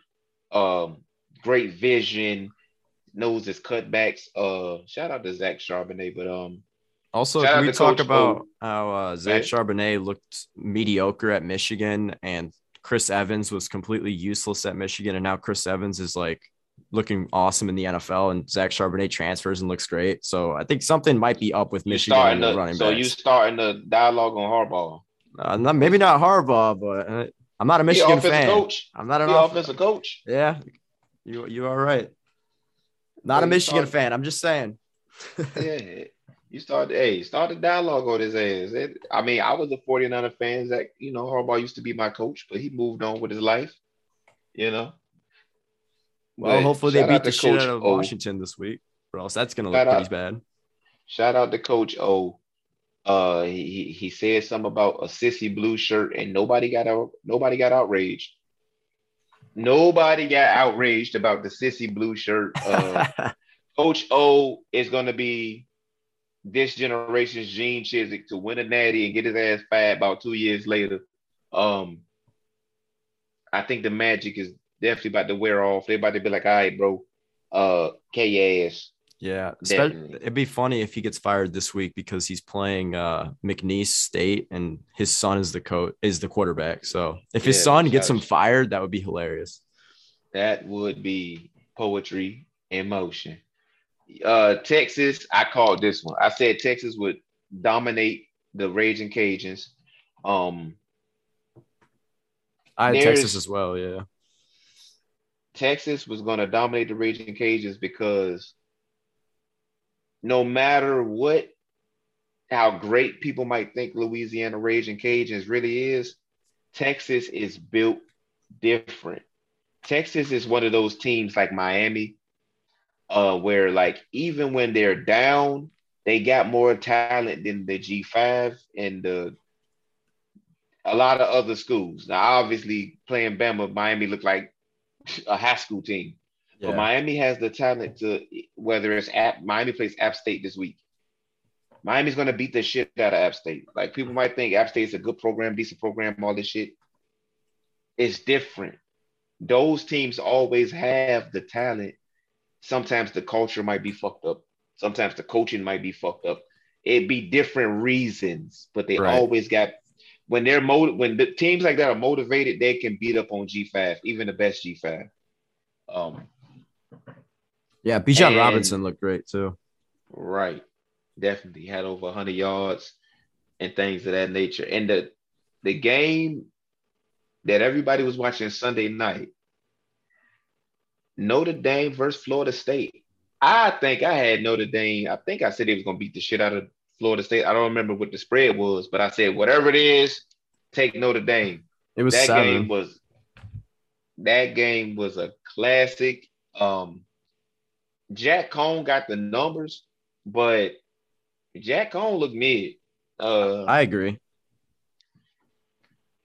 um, great vision, knows his cutbacks. Uh, shout out to Zach Charbonnet, but um, Also, can we talk Coach about O. how uh, Zach. Charbonnet looked mediocre at Michigan and Chris Evans was completely useless at Michigan, and now Chris Evans is like looking awesome in the NFL, and Zach Charbonnet transfers and looks great. So I think something might be up with Michigan starting the, running so backs. you starting the dialogue on Harbaugh. Uh, not, maybe not Harbaugh, but uh, I'm not a Michigan fan. coach. I'm not an off- offensive coach. Yeah, you you are right. Not a Michigan start- fan. I'm just saying. Yeah. You start hey, start the dialogue on his ass. It- I mean, I was a 49er fan that, you know, Harbaugh used to be my coach, but he moved on with his life. You know. Well, But hopefully they beat the shit out of O. Washington this week, or else that's gonna look Shout pretty out- bad. Shout out to Coach O. Uh, he he- said something about a sissy blue shirt, and nobody got out. Nobody got outraged. Nobody got outraged about the sissy blue shirt. Uh, Coach O is going to be this generation's Gene Chizik to win a natty and get his ass fired about two years later. Um, I think the magic is definitely about to wear off. They're about to be like, all right, bro, uh, K ass. Yeah, Definitely. it'd be funny if he gets fired this week because he's playing uh, McNeese State and his son is the coach is the quarterback. So if his Yeah, son gets him fired, that would be hilarious. That would be poetry in motion. Uh, Texas, I called this one. I said Texas would dominate the Raging Cajuns. Um, I had Texas as well. Yeah, Texas was going to dominate the Raging Cajuns because no matter what, how great people might think Louisiana Raging Cajuns really is, Texas is built different. Texas is one of those teams like Miami, uh, where like even when they're down, they got more talent than the G5 and the a lot of other schools. Now, obviously, playing Bama, Miami looked like a high school team. Yeah. But Miami has the talent to whether it's App Miami plays App State this week. Miami's gonna beat the shit out of App State. Like people might think App State's a good program, decent program, all this shit. It's different. Those teams always have the talent. Sometimes the culture might be fucked up. Sometimes the coaching might be fucked up. It'd be different reasons, but they Right. always got when they're mo- when the teams like that are motivated, they can beat up on G5, even the best G5. Um, yeah. Bijan and- Robinson looked great too. Right. Definitely had over 100 yards and things of that nature. And the the game that everybody was watching Sunday night, Notre Dame versus Florida State. I think I had Notre Dame. I think I said they was gonna beat the shit out of Florida State. I don't remember what the spread was, but I said whatever it is, take Notre Dame. It was that seven. game was that game was a classic. Um Jack Coan got the numbers, but Jack Coan looked mid. Uh I agree.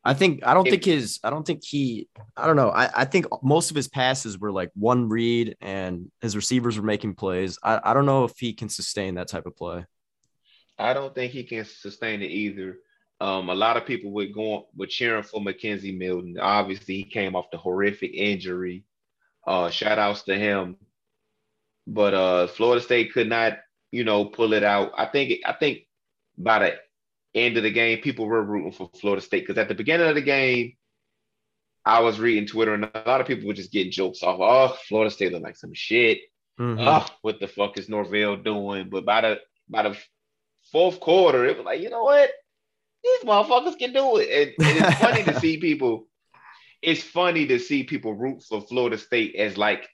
I think I don't If- think his I don't think he I don't know. I, I think most of his passes were like one read and his receivers were making plays. I, I don't know if he can sustain that type of play. I don't think he can sustain it either. Um, a lot of people were going were cheering for McKenzie Milton. Obviously, he came off the horrific injury. Uh, shout outs to him. But uh, Florida State could not, you know, pull it out. I think I think by the end of the game, people were rooting for Florida State because at the beginning of the game, I was reading Twitter and a lot of people were just getting jokes off. Oh, Florida State look like some shit. Mhm. Oh, what the fuck is Norvell doing? But by the by the fourth quarter, it was like, you know what? These motherfuckers can do it. And, and it's funny to see people. It's funny to see people root for Florida State as like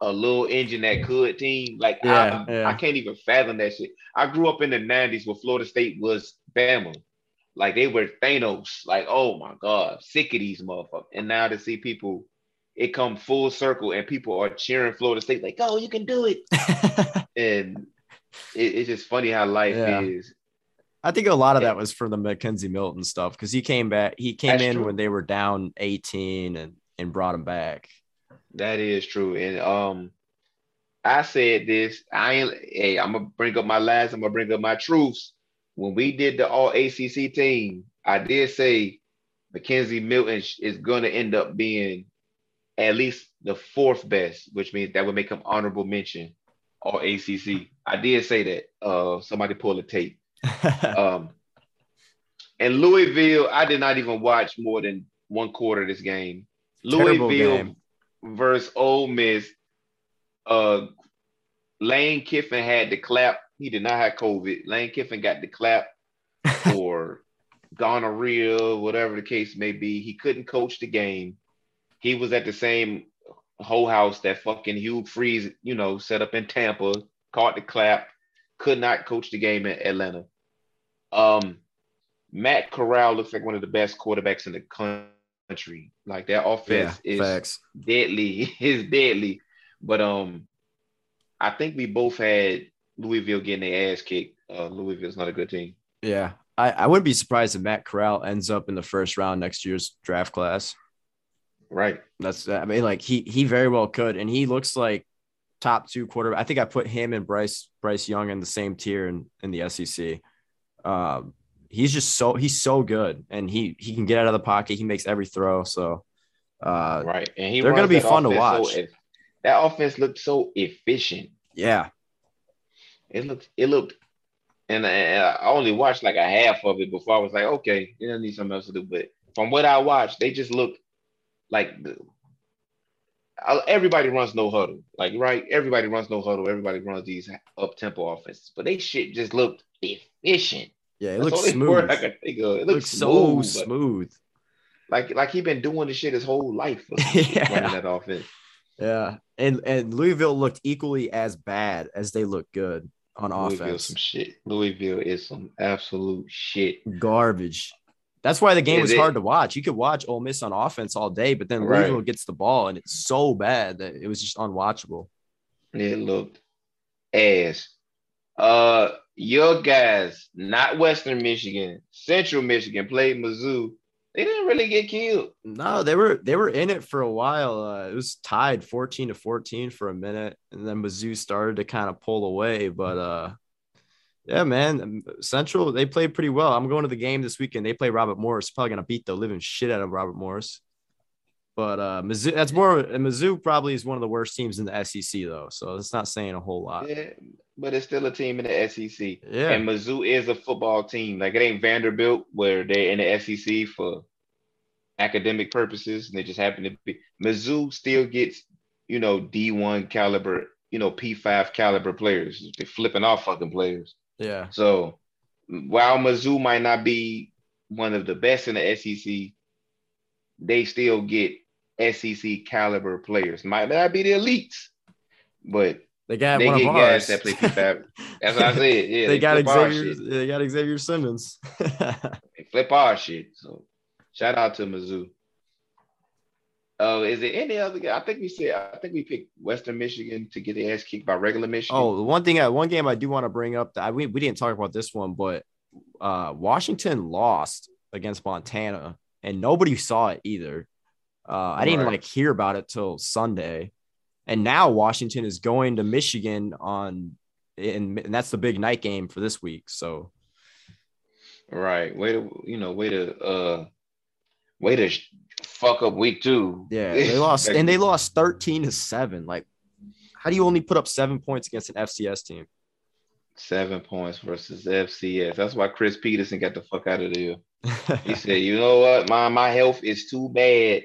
a little engine that could team. Like Yeah, I, yeah. I can't even fathom that shit. I grew up in the '90s where Florida State was Bama. Like they were Thanos. Like oh my god, sick of these motherfuckers. And now to see people, it come full circle and people are cheering Florida State like, oh, you can do it and it, it's just funny how life Yeah. is. I think a lot of that was for the McKenzie Milton stuff because he came back. He came That's in true. when they were down 18 and and brought him back. That is true. And um, I said this. I ain't. Hey, I'm gonna bring up my lies. I'm gonna bring up my truths. When we did the All ACC team, I did say McKenzie Milton is gonna end up being at least the fourth best, which means that would make him honorable mention All ACC. I did say that. Uh, somebody pull the tape. Um, and Louisville, I did not even watch more than one quarter of this game. Terrible Louisville game. Versus Ole Miss. Uh, Lane Kiffin had the clap. He did not have COVID. Lane Kiffin got the clap for gonorrhea, whatever the case may be. He couldn't coach the game. He was at the same whole house that fucking Hugh Freeze, you know, set up in Tampa, caught the clap, could not coach the game in Atlanta. Um, Matt Corral looks like one of the best quarterbacks in the country. Like that yeah, offense is facts. deadly, is deadly. But um, I think we both had Louisville getting their ass kicked. Uh, Louisville's not a good team. Yeah. I, I wouldn't be surprised if Matt Corral ends up in the first round next year's draft class. Right. That's I mean, like he he very well could, and he looks like top two quarterback. I think I put him and Bryce Bryce Young in the same tier in, in the SEC. Um, he's just so he's so good, and he he can get out of the pocket. He makes every throw. So, uh, Right. And he They're gonna be fun to offense so watch. that offense looked so efficient. yeah, It looked, it looked, and, and I only watched like a half of it before I was like, okay, you know, need something else to do. But from what I watched, they just looked like everybody runs no huddle, like right. Everybody runs no huddle. Everybody runs these up tempo offenses, but they shit just looked efficient. Yeah, it That's looks word I smooth. can think of. It It looks looks so smooth, smooth. like like he been doing this shit his whole life, Yeah. running that offense. Yeah, and and Louisville looked equally as bad as they look good on Louisville offense. some shit. Louisville is some absolute shit. Garbage. That's why the game Is was it- hard to watch. You could watch Ole Miss on offense all day, but then Right. Louisville gets the ball and it's so bad that it was just unwatchable. It looked ass. Uh, your guys, not Western Michigan, Central Michigan played Mizzou. They didn't really get killed. No, they were they were in it for a while. Uh, it was tied 14 to 14 for a minute, and then Mizzou started to kind of pull away. But uh, yeah, man, um, Central they played pretty well. I'm going to the game this weekend. They play Robert Morris. Probably gonna beat the living shit out of Robert Morris. But uh, Mizzou, that's more. Mizzou probably is one of the worst teams in the SEC though, so it's not saying a whole lot. Yeah, but it's still a team in the SEC. Yeah. And Mizzou is a football team. Like it ain't Vanderbilt where they're in the SEC for academic purposes and they just happen to be. Mizzou still gets, you know, D1 caliber, you know, P5 caliber players. They're flipping off fucking players. Yeah, So while Mizzou might not be one of the best in the SEC, they still get SEC caliber players. Might not be the elites, but they got they one get of guys ours. that play P5. That's what I said. Yeah, they, got Xavier. They got Xavier Simmons. They flip our shit. So shout out to Mizzou. Oh, is there any other guy? I think we said I think we picked Western Michigan to get their ass kicked by regular Michigan. Oh, the one thing, I, one game I do want to bring up that I, we, we didn't talk about this one, but uh, Washington lost against Montana, and nobody saw it either. Uh, I didn't Right. like hear about it till Sunday, and now Washington is going to Michigan on, and, and that's the big night game for this week. So Right. Way to you know, way to uh way to sh- fuck up week two. yeah, they lost, and they lost thirteen to seven. Like, how do you only put up seven points against an FCS team? seven points versus FCS. That's why Chris Petersen got the fuck out of there. He said, you know what, my my health is too bad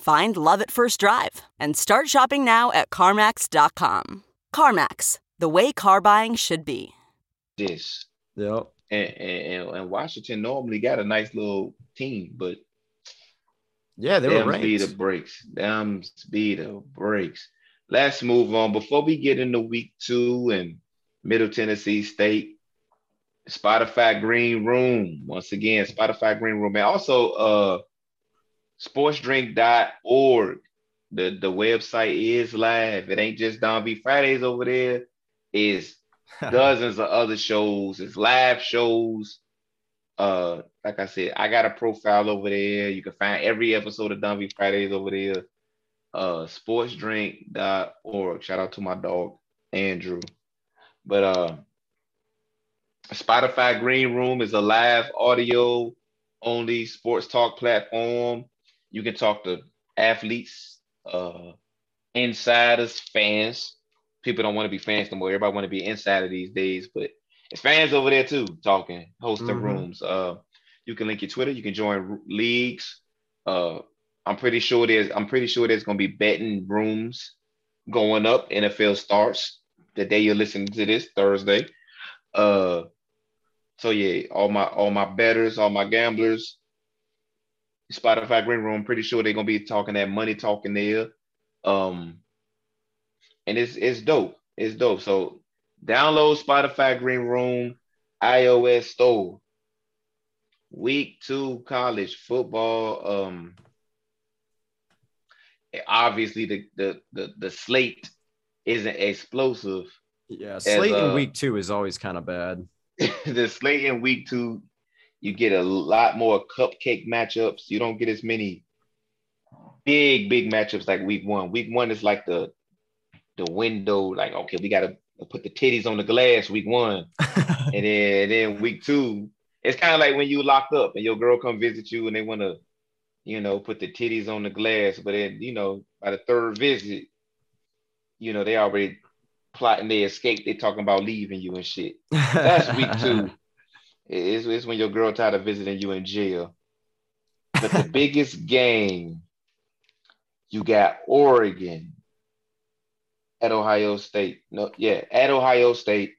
Find love at first drive and start shopping now at CarMax.com. CarMax, the way car buying should be. this. Yep. and, and, and Washington normally got a nice little team, but Yeah, they were them speed ranked. of breaks. Them speed of breaks. Let's move on. Before we get into week two and Middle Tennessee State, Spotify Green Room. Once again, Spotify Green Room. And also uh sportsdrink.org. The the website is live. It ain't just Don V Fridays over there. It's dozens of other shows. It's live shows. Uh, like I said, I got a profile over there. You can find every episode of Don V Fridays over there. Uh, sportsdrink.org. Shout out to my dog Andrew. But uh, Spotify Green Room is a live audio only sports talk platform. You can talk to athletes, uh, insiders, fans. People don't want to be fans no more. Everybody want to be insider these days, but it's fans over there too, talking, hosting Mhm. rooms. Uh, you can link your Twitter. You can join leagues. Uh, I'm pretty sure there's. I'm pretty sure there's gonna be betting rooms going up. NFL starts the day you're listening to this Thursday. Uh, so yeah, all my all my betters, all my gamblers, Spotify Green Room. Pretty sure they're gonna be talking that money talking there. Um, and it's it's dope. It's dope. So download Spotify Green Room iOS store. Week two college football. Um, obviously the the the, the slate isn't explosive. Yeah, slate in uh, week two is always kind of bad. the slate in week two, you get a lot more cupcake matchups. You don't get as many big, big matchups like week one. Week one is like the the window, like, okay, we gotta put the titties on the glass week one. and then then week two, it's kind of like when you locked up and your girl come visit you and they wanna, you know, put the titties on the glass, but then, you know, by the third visit, you know, they already plotting their escape. They talking about leaving you and shit. That's week two. It's, it's when your girl tired of visiting you in jail. But the biggest game, you got Oregon at Ohio State. No, yeah, at Ohio State.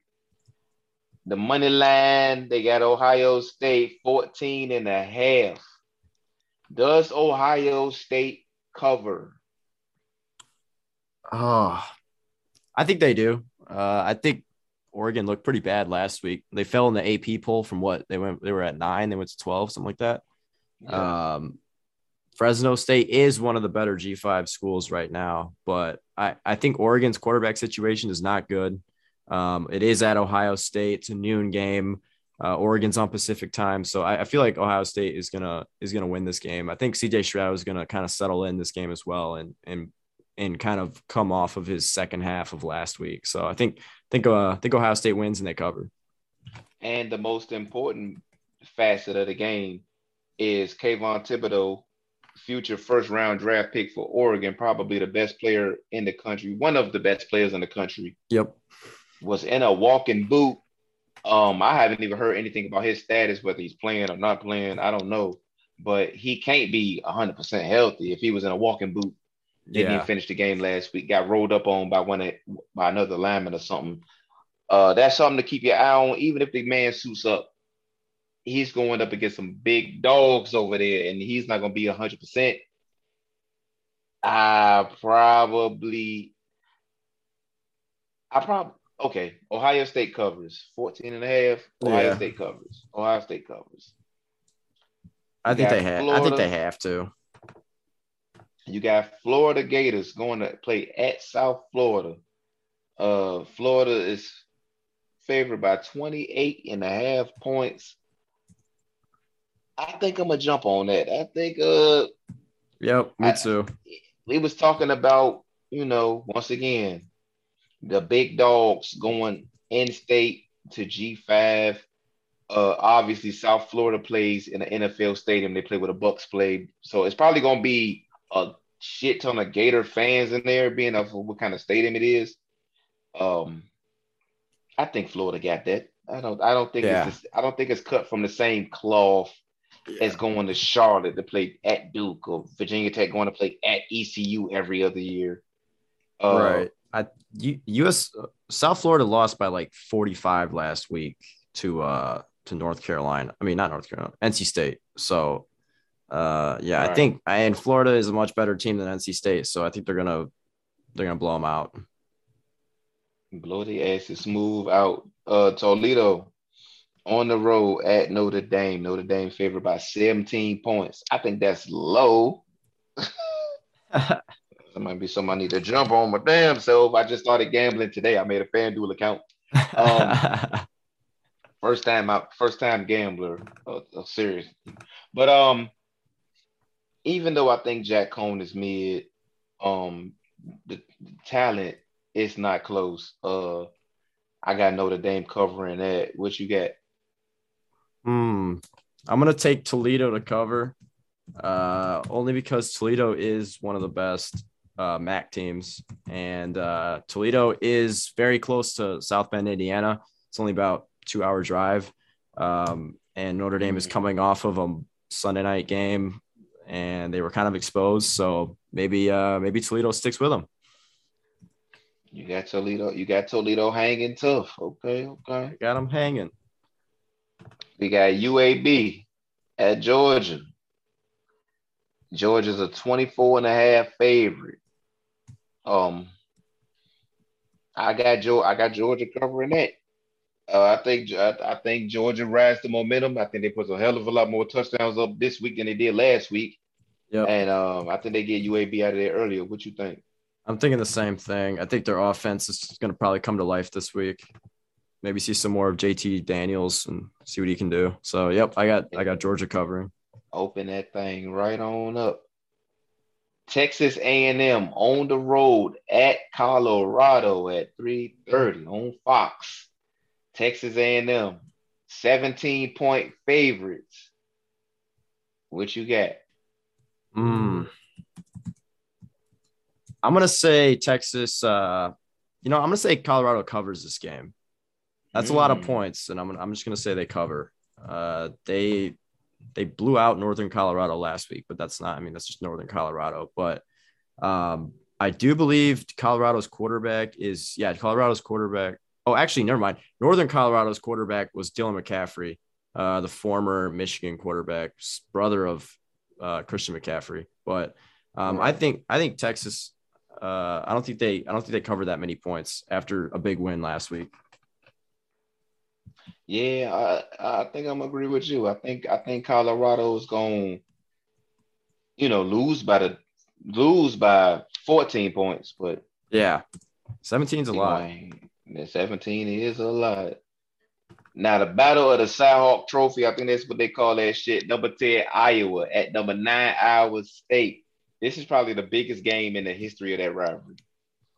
The money line, they got Ohio State 14 and a half. Does Ohio State cover? Oh, I think they do. Uh, I think Oregon looked pretty bad last week. They fell in the AP poll from what they went. They were at nine. They went to twelve, something like that. Um, Fresno State is one of the better G5 schools right now, but I, I think Oregon's quarterback situation is not good. Um, it is at Ohio State. It's a noon game. Uh, Oregon's on Pacific time, so I, I feel like Ohio State is gonna is gonna win this game. I think CJ Stroud is gonna kind of settle in this game as well, and and and kind of come off of his second half of last week. So I think think uh think Ohio State wins and they cover. And the most important facet of the game is Kayvon Thibodeaux, future first round draft pick for Oregon, probably the best player in the country, one of the best players in the country, Yep. was in a walking boot. Um, I haven't even heard anything about his status, whether he's playing or not playing. I don't know, but he can't be 100% healthy if he was in a walking boot. Didn't Yeah. even finish the game last week. Got rolled up on by one of, by another lineman or something. Uh, that's something to keep your eye on. Even if the man suits up, he's going up against some big dogs over there, and he's not going to be 100%. I probably, I probably, okay. Ohio State covers 14 and a half. Ohio Yeah. State covers. Ohio State covers. I think they have. I think they have to. You got Florida Gators going to play at South Florida. Uh, Florida is favored by 28 and a half points. I think I'm gonna jump on that. I think uh Yep. Me I- too. we was talking about, you know, once again, the big dogs going in state to G5. Uh, obviously, South Florida plays in an NFL stadium. They play with a Bucks play, so it's probably gonna be a shit ton of Gator fans in there, being of what kind of stadium it is. Um, I think Florida got that. I don't. I don't think Yeah. it's. I don't think it's cut from the same cloth as going to Charlotte to play at Duke or Virginia Tech going to play at ECU every other year. Uh, right. I U, US South Florida lost by like 45 last week to uh to North Carolina. I mean, not North Carolina, NC State. So, uh, yeah, I Right. think and Florida is a much better team than NC State. So I think they're gonna they're gonna blow them out. Blow the asses move out. Uh, Toledo on the road at Notre Dame. Notre Dame favored by 17 points. I think that's low. That might be something I need to jump on my damn self. I just started gambling today. I made a FanDuel account. Um, First time out, first time gambler, uh, uh, serious. But um, even though I think Jack Coan is mid, um, the, the talent is not close. Uh, I got Notre Dame covering that. What you got? Hmm. I'm gonna take Toledo to cover, uh, only because Toledo is one of the best uh, MAC teams, and uh, Toledo is very close to South Bend, Indiana. It's only about two hour drive, um, and Notre Dame is coming off of a Sunday night game, and they were kind of exposed. So maybe uh, maybe Toledo sticks with them. You got Toledo. You got Toledo hanging tough. Okay, okay. Got them hanging. We got UAB at Georgia. Georgia's a 24 and a half favorite. Um, I got Joe. I got Georgia covering that. Uh, I think I, I think Georgia rides the momentum. I think they put a hell of a lot more touchdowns up this week than they did last week. Yep. And um, I think they get UAB out of there earlier. What you think? I'm thinking the same thing. I think their offense is going to probably come to life this week. Maybe see some more of JT Daniels and see what he can do. So, yep, I got I got Georgia covering. Open that thing right on up. Texas A&M on the road at Colorado at 3:30 on Fox. Texas A&M 17 point favorites. What you got? Mm. I'm gonna say Texas. Uh, you know, I'm gonna say Colorado covers this game. That's a lot of Mm. points, and I'm I'm just gonna say they cover. Uh, they they blew out Northern Colorado last week, but that's not. I mean, that's just Northern Colorado. But um, I do believe Colorado's quarterback is yeah, Colorado's quarterback. Oh, actually, never mind. Northern Colorado's quarterback was Dylan McCaffrey, uh, the former Michigan quarterback, brother of uh, Christian McCaffrey. But um, I think I think Texas. Uh, I don't think they I don't think they covered that many points after a big win last week. Yeah, I, I think I'm agree with you. I think I think Colorado's going you know, lose by the lose by 14 points, but Yeah, 17's a lot. The 17 is a lot. Now the battle of the Cyhawk Trophy, I think that's what they call that shit. Number 10, Iowa at number nine, Iowa State. This is probably the biggest game in the history of that rivalry.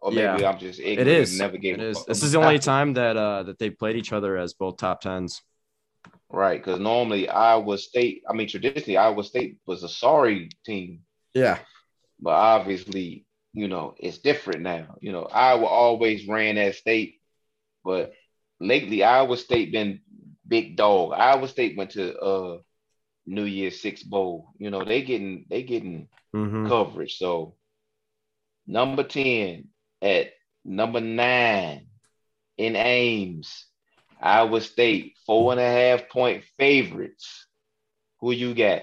Or maybe Yeah. I'm just It ignorant. and is. Never gave It is. fuck This is the only it. time that uh that they played each other as both top tens. Right, because normally Iowa State, I mean traditionally Iowa State was a sorry team, Yeah. but obviously, you know, it's different now. You know, Iowa always ran that state, but lately Iowa State been big dog. Iowa State went to uh New Year's Six Bowl. You know, they getting they getting Mm-hmm. coverage. So number 10 at number nine in Ames, Iowa State, four and a half point favorites. Who you got?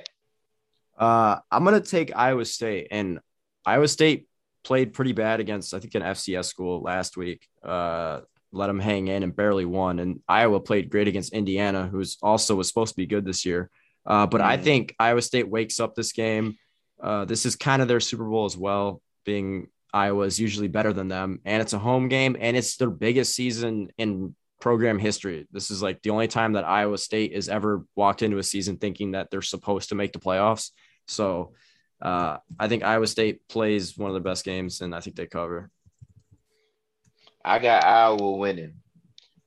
Uh, I'm gonna take Iowa State, and Iowa State played pretty bad against I think an FCS school last week. Uh, let them hang in and barely won. And Iowa played great against Indiana, who's also was supposed to be good this year. Uh, but I Mhm. think Iowa State wakes up this game. Uh, this is kind of their Super Bowl as well, being Iowa is usually better than them, and it's a home game, and it's their biggest season in program history. This is like the only time that Iowa State has ever walked into a season thinking that they're supposed to make the playoffs. So uh, I think Iowa State plays one of the best games, and I think they cover. I got Iowa winning.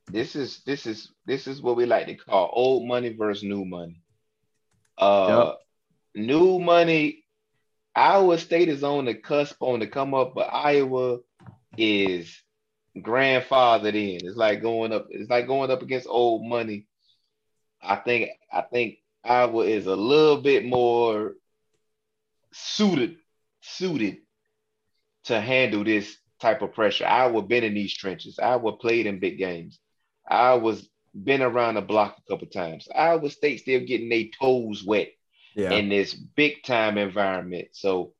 This is this is this is what we like to call old money versus new money. Uh new money, Iowa State is on the cusp on the come up, but Iowa is grandfathered in. It's like going up, it's like going up against old money. I think I think Iowa is a little bit more suited suited to handle this type of pressure. Iowa been in these trenches. Iowa played in big games. I was been around the block a couple times. Iowa State still getting their toes wet Yeah. in this big time environment. So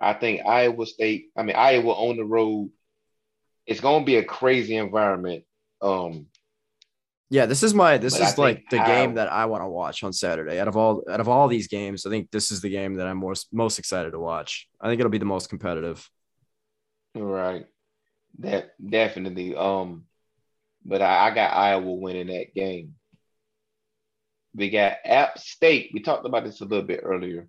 I think Iowa State, I mean Iowa on the road, it's gonna be a crazy environment. Um Yeah, this is my this I is like the game that I want to watch on Saturday. Out of all out of all these games, I think this is the game that I'm most most excited to watch. I think it'll be the most competitive. Right. That definitely. Um but I, I got Iowa winning that game. We got App State. We talked about this a little bit earlier.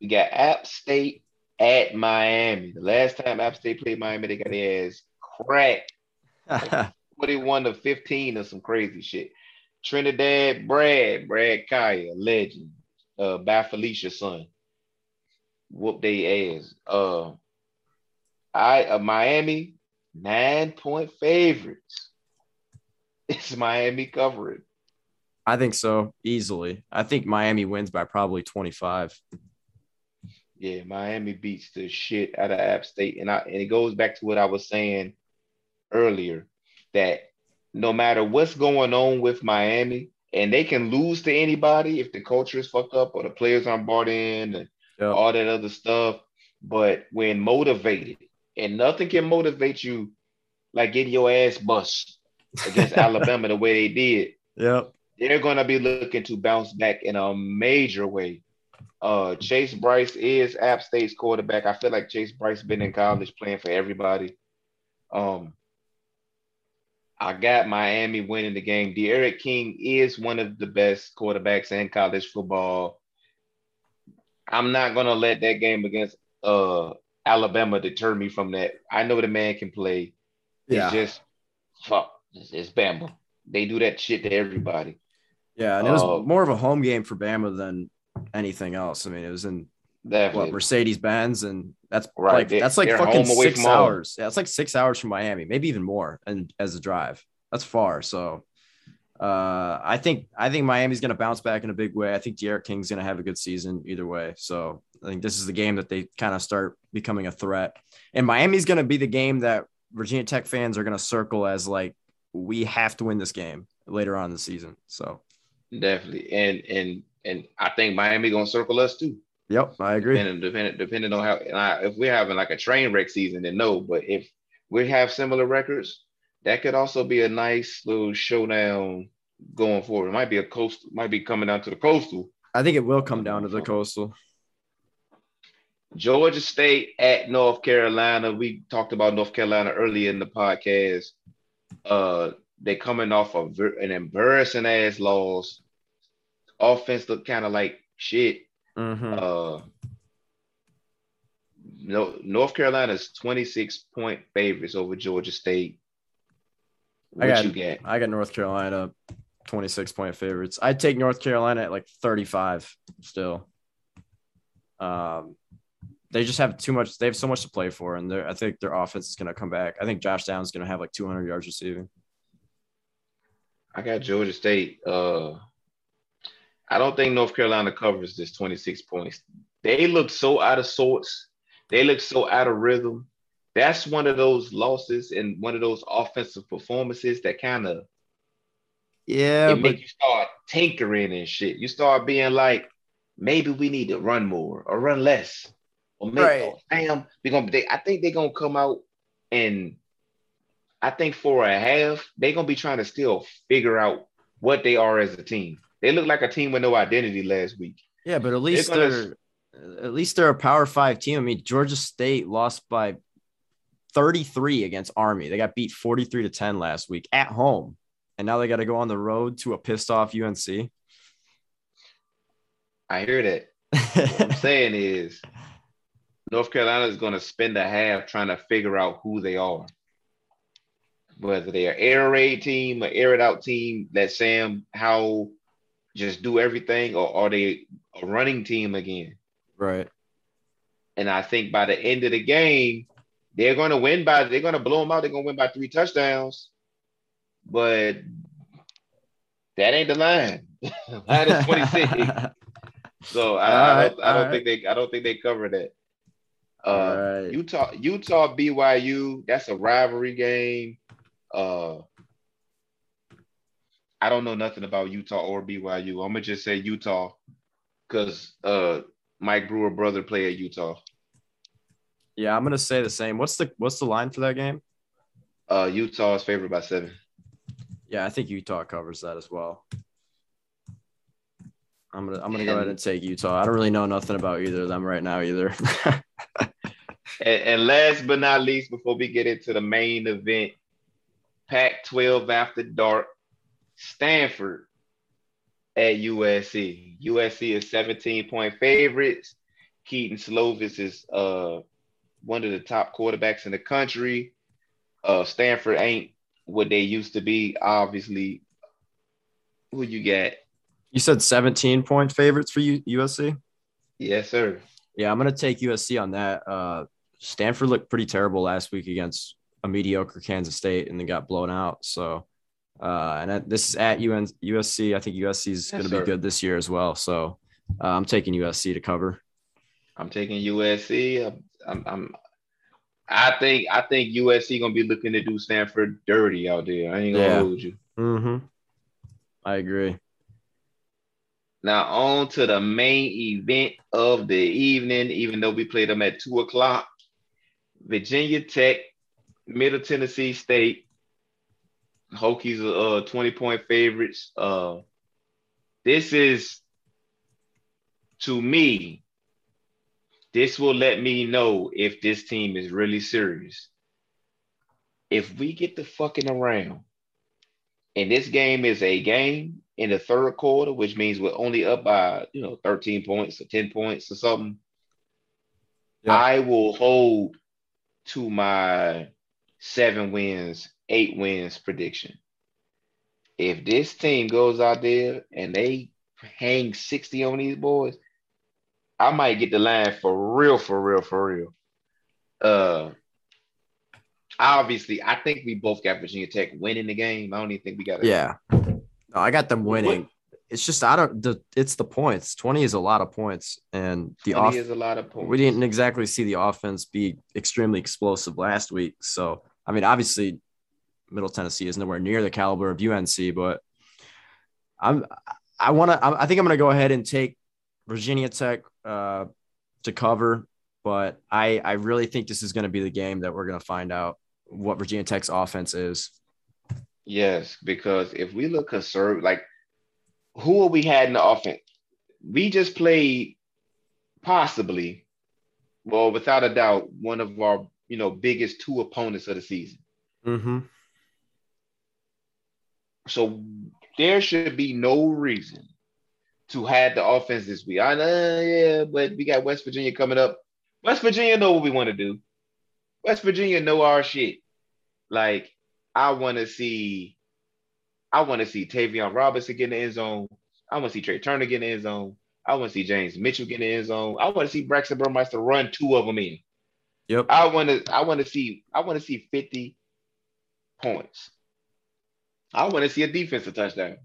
We got App State at Miami. The last time App State played Miami, they got their ass cracked. 41 to 15 or some crazy shit. Trinidad Brad, Brad Kaaya, legend, uh, by Felicia's son. Whoop they ass. Uh, I uh, Miami, nine point favorites. It's Miami covering. I think so easily. I think Miami wins by probably 25. Yeah, Miami beats the shit out of App State, and I and it goes back to what I was saying earlier that no matter what's going on with Miami, and they can lose to anybody if the culture is fucked up or the players aren't bought in and Yep. all that other stuff. But when motivated, and nothing can motivate you like getting your ass bust against Alabama the way they did, Yep. they're going to be looking to bounce back in a major way. Uh, Chase Brice is App State's quarterback. I feel like Chase Brice been in college playing for everybody. Um, I got Miami winning the game. D'Eriq King is one of the best quarterbacks in college football. I'm not gonna let that game against uh Alabama deter me from that. I know the man can play. Yeah. It's just fuck. It's, it's Bama. They do that shit to everybody. Yeah, and it was Uh, more of a home game for Bama than anything else. I mean, it was in what Mercedes Benz, and that's Right, like they- that's like fucking six from home. hours. Yeah, it's like six hours from Miami, maybe even more, and as a drive, that's far. So, uh, I think I think Miami's gonna bounce back in a big way. I think D'Eriq King's gonna have a good season either way. So, I think this is the game that they kind of start becoming a threat, and Miami's gonna be the game that Virginia Tech fans are gonna circle as like we have to win this game later on in the season. So, Definitely. And and and I think Miami gonna circle us too. yep, I agree. Depending depending depending on how and I, if we're having like a train wreck season, then no. But if we have similar records, that could also be a nice little showdown going forward. It might be a coast, might be coming down to the coastal. I think it will come down to the coastal. Georgia State at North Carolina. We talked about North Carolina earlier in the podcast. Uh, they coming off of an embarrassing ass loss. Offense looked kind of like shit. Mhm. Uh, no, North Carolina's 26 point favorites over Georgia State. I got, you get? I got North Carolina 26 point favorites. I'd take North Carolina at like 35 still. Um, they just have too much. They have so much to play for, and they're- I think their offense is going to come back. I think Josh Downs is going to have like 200 yards receiving. I got Georgia State. Uh, I don't think North Carolina covers this 26 points. They look so out of sorts. They look so out of rhythm. That's one of those losses and one of those offensive performances that kind of Yeah, it but make you start tinkering and shit. You start being like, maybe we need to run more or run less. Or maybe Right. oh, damn, we gonna they, I think they're gonna come out and I think for a half, they're gonna be trying to still figure out what they are as a team. They look like a team with no identity last week. yeah, but at least gonna- they're at least they're a Power Five team. I mean, Georgia State lost by 33 against Army. They got beat 43 to 10 last week at home, and now they got to go on the road to a pissed off UNC. I hear that. What I'm saying is North Carolina is gonna spend a half trying to figure out who they are. Whether they're an air raid team, an air it out team, that Sam Howell just do everything, or are they a running team again? right. And I think by the end of the game, they're gonna win by they're gonna blow them out. They're gonna win by three touchdowns. But that ain't the line. line is 26. So I, I don't, I don't alright. think they I don't think they cover that. Uh, Alright. Utah Utah BYU that's a rivalry game. Uh, I don't know nothing about Utah or BYU. I'm gonna just say Utah because uh Mike Brewer brother play at Utah. Yeah, I'm gonna say the same. What's the what's the line for that game? Uh Utah is favored by seven. Yeah, I think Utah covers that as well. I'm gonna I'm gonna go ahead and take Utah. I don't really know nothing about either of them right now either. And, and last but not least, before we get into the main event, Pac 12 after dark, Stanford at USC. USC is 17 point favorites. Kedon Slovis is uh, one of the top quarterbacks in the country. Uh, Stanford ain't what they used to be. Obviously, who you got? you said 17 point favorites for U- USC. Yes, sir. Yeah, I'm gonna take USC on that. Uh, Stanford looked pretty terrible last week against a mediocre Kansas State, and then got blown out. So, uh, and at, this is at UN, USC. I think USC is Yes, going to be good this year as well. So, uh, I'm taking USC to cover. I'm taking USC. I'm, I'm, I'm think I think USC gonna be looking to do Stanford dirty out there. I ain't gonna Yeah. hold you. Mm-hmm. I agree. Now on to the main event of the evening, even though we played them at two o'clock. Virginia Tech, Middle Tennessee State. Hokies are uh, 20 point favorites. Uh, this is to me, this will let me know if this team is really serious. If we get the fucking around and this game is a game in the third quarter, which means we're only up by, you know, 13 points or 10 points or something, Yeah. I will hold to my seven wins, eight wins prediction. If this team goes out there and they hang 60 on these boys, I might get the line for real, for real, for real. Uh obviously, I think we both got Virginia Tech winning the game. I don't even think we got it. Yeah. No, I got them winning. It's just I don't. The it's the points. Twenty is a lot of points, and the 20 off. is a lot of points. We didn't exactly see the offense be extremely explosive last week. So I mean, obviously, Middle Tennessee is nowhere near the caliber of UNC, but I'm. I want to. I think I'm going to go ahead and take Virginia Tech uh, to cover, but I I really think this is going to be the game that we're going to find out what Virginia Tech's offense is. Yes, because if we look conservative, like who are we had in the offense? We just played possibly, well, without a doubt, one of our you know biggest two opponents of the season. Mm-hmm. So there should be no reason to have the offense this week. I know, yeah, but we got West Virginia coming up. West Virginia know what we want to do. West Virginia know our shit. Like I want to see, I want to see Tayvion Robinson get in the end zone. I want to see Tre Turner get in the end zone. I want to see James Mitchell get in the end zone. I want to see Braxton Burmeister run two of them in. Yep. I want to, I want to see, I want to see 50 points. I want to see a defensive touchdown.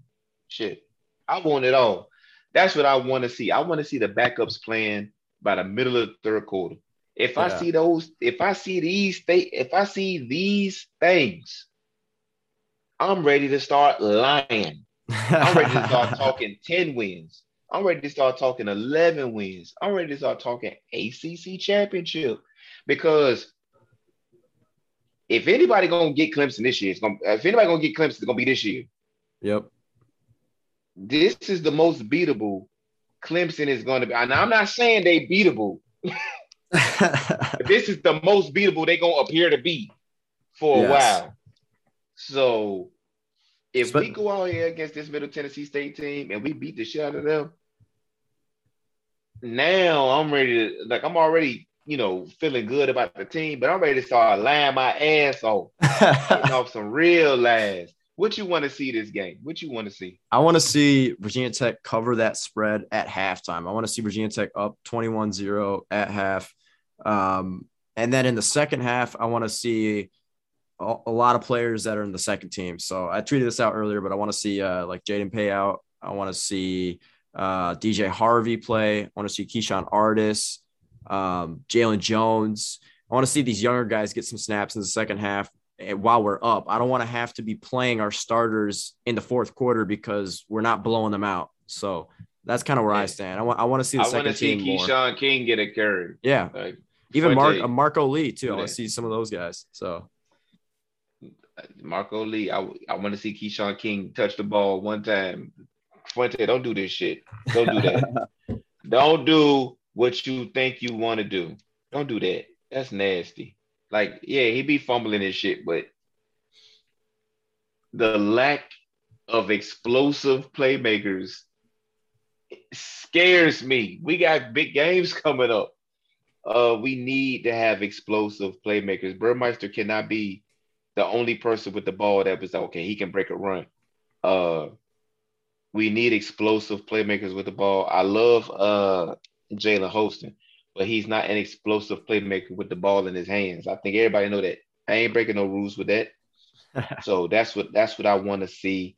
Shit. I want it all. That's what I want to see. I want to see the backups playing by the middle of the third quarter. If I see those, if I see these th- if I see these things, I'm ready to start lying. I'm ready to start talking 10 wins. I'm ready to start talking 11 wins. I'm ready to start talking ACC championship because if anybody gonna get Clemson this year, it's gonna if anybody gonna get Clemson, it's gonna be this year. Yep. This is the most beatable Clemson is gonna be. And I'm not saying they beatable. this is the most beatable they gonna appear to be for a Yes. while. So if But- we go out here against this Middle Tennessee State team and we beat the shit out of them, now I'm ready to like I'm already you know feeling good about the team, but I'm ready to start lying my ass off, off some real lies. What you want to see this game? What you want to see? I want to see Virginia Tech cover that spread at halftime. I want to see Virginia Tech up 21 0 at half. Um, and then in the second half, I want to see a, a lot of players that are in the second team. So I tweeted this out earlier, but I want to see uh, like Jaden Payoute. I want to see uh, DJ Harvey play. I want to see Keyshawn Artis, um, Jalen Jones. I want to see these younger guys get some snaps in the second half while we're up. I don't want to have to be playing our starters in the fourth quarter because we're not blowing them out. So that's kind of where I stand. I want I want to see the I want second to see team more. Keshawn King get a carry. Yeah, Like, even Mark Fuente, uh, Marco Lee too. I want to see some of those guys. So Marco Lee. I, I want to see Keshawn King touch the ball one time. Fuente, don't do this shit. Don't do that. don't do what you think you want to do. Don't do that. That's nasty. Like, yeah, he be fumbling his shit, but the lack of explosive playmakers scares me. We got big games coming up. Uh, we need to have explosive playmakers. Burmeister cannot be the only person with the ball that was okay. He can break a run. Uh, we need explosive playmakers with the ball. I love uh Jalen Holston, but he's not an explosive playmaker with the ball in his hands. I think everybody know that. I ain't breaking no rules with that. so that's what that's what I want to see.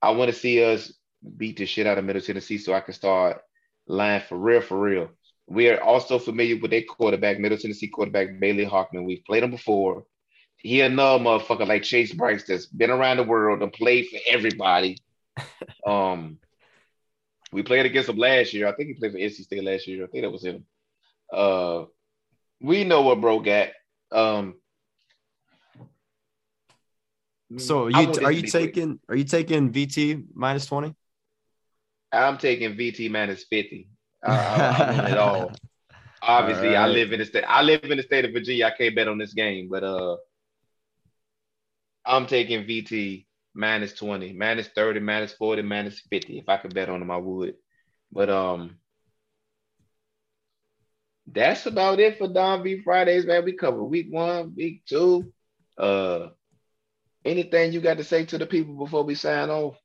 I want to see us beat the shit out of Middle Tennessee so I can start lying for real, for real. We are also familiar with their quarterback, Middle Tennessee quarterback Bailey Hockman. We've played him before. He another motherfucker like Chase Brice that's been around the world and played for everybody. um, we played against him last year. I think he played for NC State last year. I think that was him. Uh, we know what bro got. Um, so you are you be quick. taking are you taking VT minus twenty? I'm taking VT minus 50. I, I, I want it all. Obviously, I live in the state. I live in the state of Virginia. I can't bet on this game, but uh, I'm taking VT minus 20, minus 30, minus 40, minus 50. If I could bet on them, I would. But um, that's about it for Don V Fridays, man. We covered week one, week two. Uh, anything you got to say to the people before we sign off?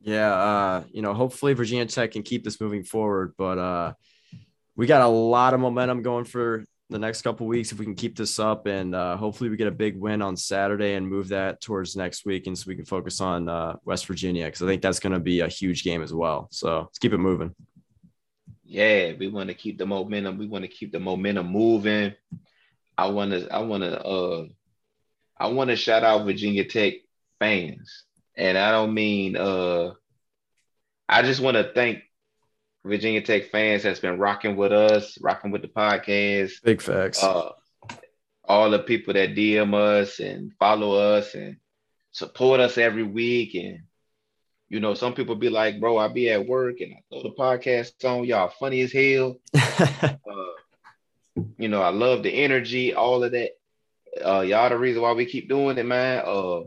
Yeah, uh, you know, hopefully Virginia Tech can keep this moving forward, but uh we got a lot of momentum going for the next couple weeks if we can keep this up and uh hopefully we get a big win on Saturday and move that towards next week and so we can focus on uh West Virginia because I think that's going to be a huge game as well. So, let's keep it moving. Yeah, we want to keep the momentum. We want to keep the momentum moving. I want to, I want to, uh, I want to shout out Virginia Tech fans, and I don't mean, uh, I just want to thank Virginia Tech fans that's been rocking with us, rocking with the podcast. Big facts. Uh, all the people that DM us and follow us and support us every week. And, you know, some people be like, bro, I be at work and I throw the podcast on. Y'all funny as hell. Uh, you know, I love the energy, all of that. Uh, y'all the reason why we keep doing it, man. Uh,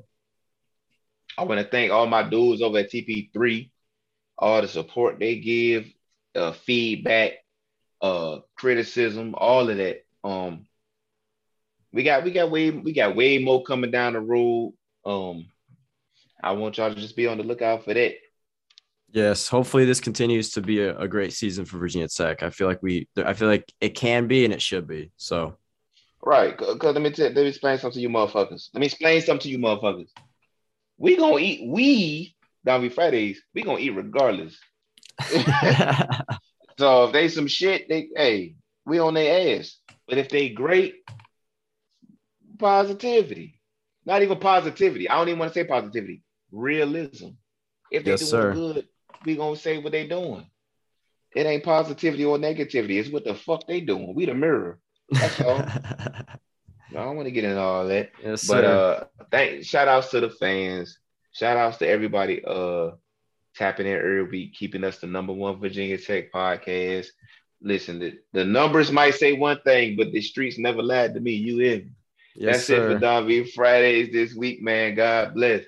I want to thank all my dudes over at TP3, all the support they give, uh, feedback, uh, criticism, all of that. Um, we got we got way we got way more coming down the road. Um, I want y'all to just be on the lookout for that. Yes, hopefully this continues to be a, a great season for Virginia Tech. I feel like we I feel like it can be and it should be. So, Right, cause let me tell, let me explain something to you motherfuckers. Let me explain something to you motherfuckers. We gonna eat. We Don V Fridays. We gonna eat regardless. So if they some shit, they hey, we on their ass. But if they great, positivity. Not even positivity. I don't even want to say positivity. Realism. If they Yes, doing sir. good, we gonna say what they doing. It ain't positivity or negativity. It's what the fuck they doing. We the mirror. That's all. I don't want to get into all that. yes, But sir. uh thank shout outs to the fans. Shout outs to everybody uh tapping in every week, keeping us the number one Virginia Tech podcast. Listen, the, the numbers might say one thing, but the streets never lied to me. You in. yes, That's sir. it for Don V Fridays this week, man. God bless.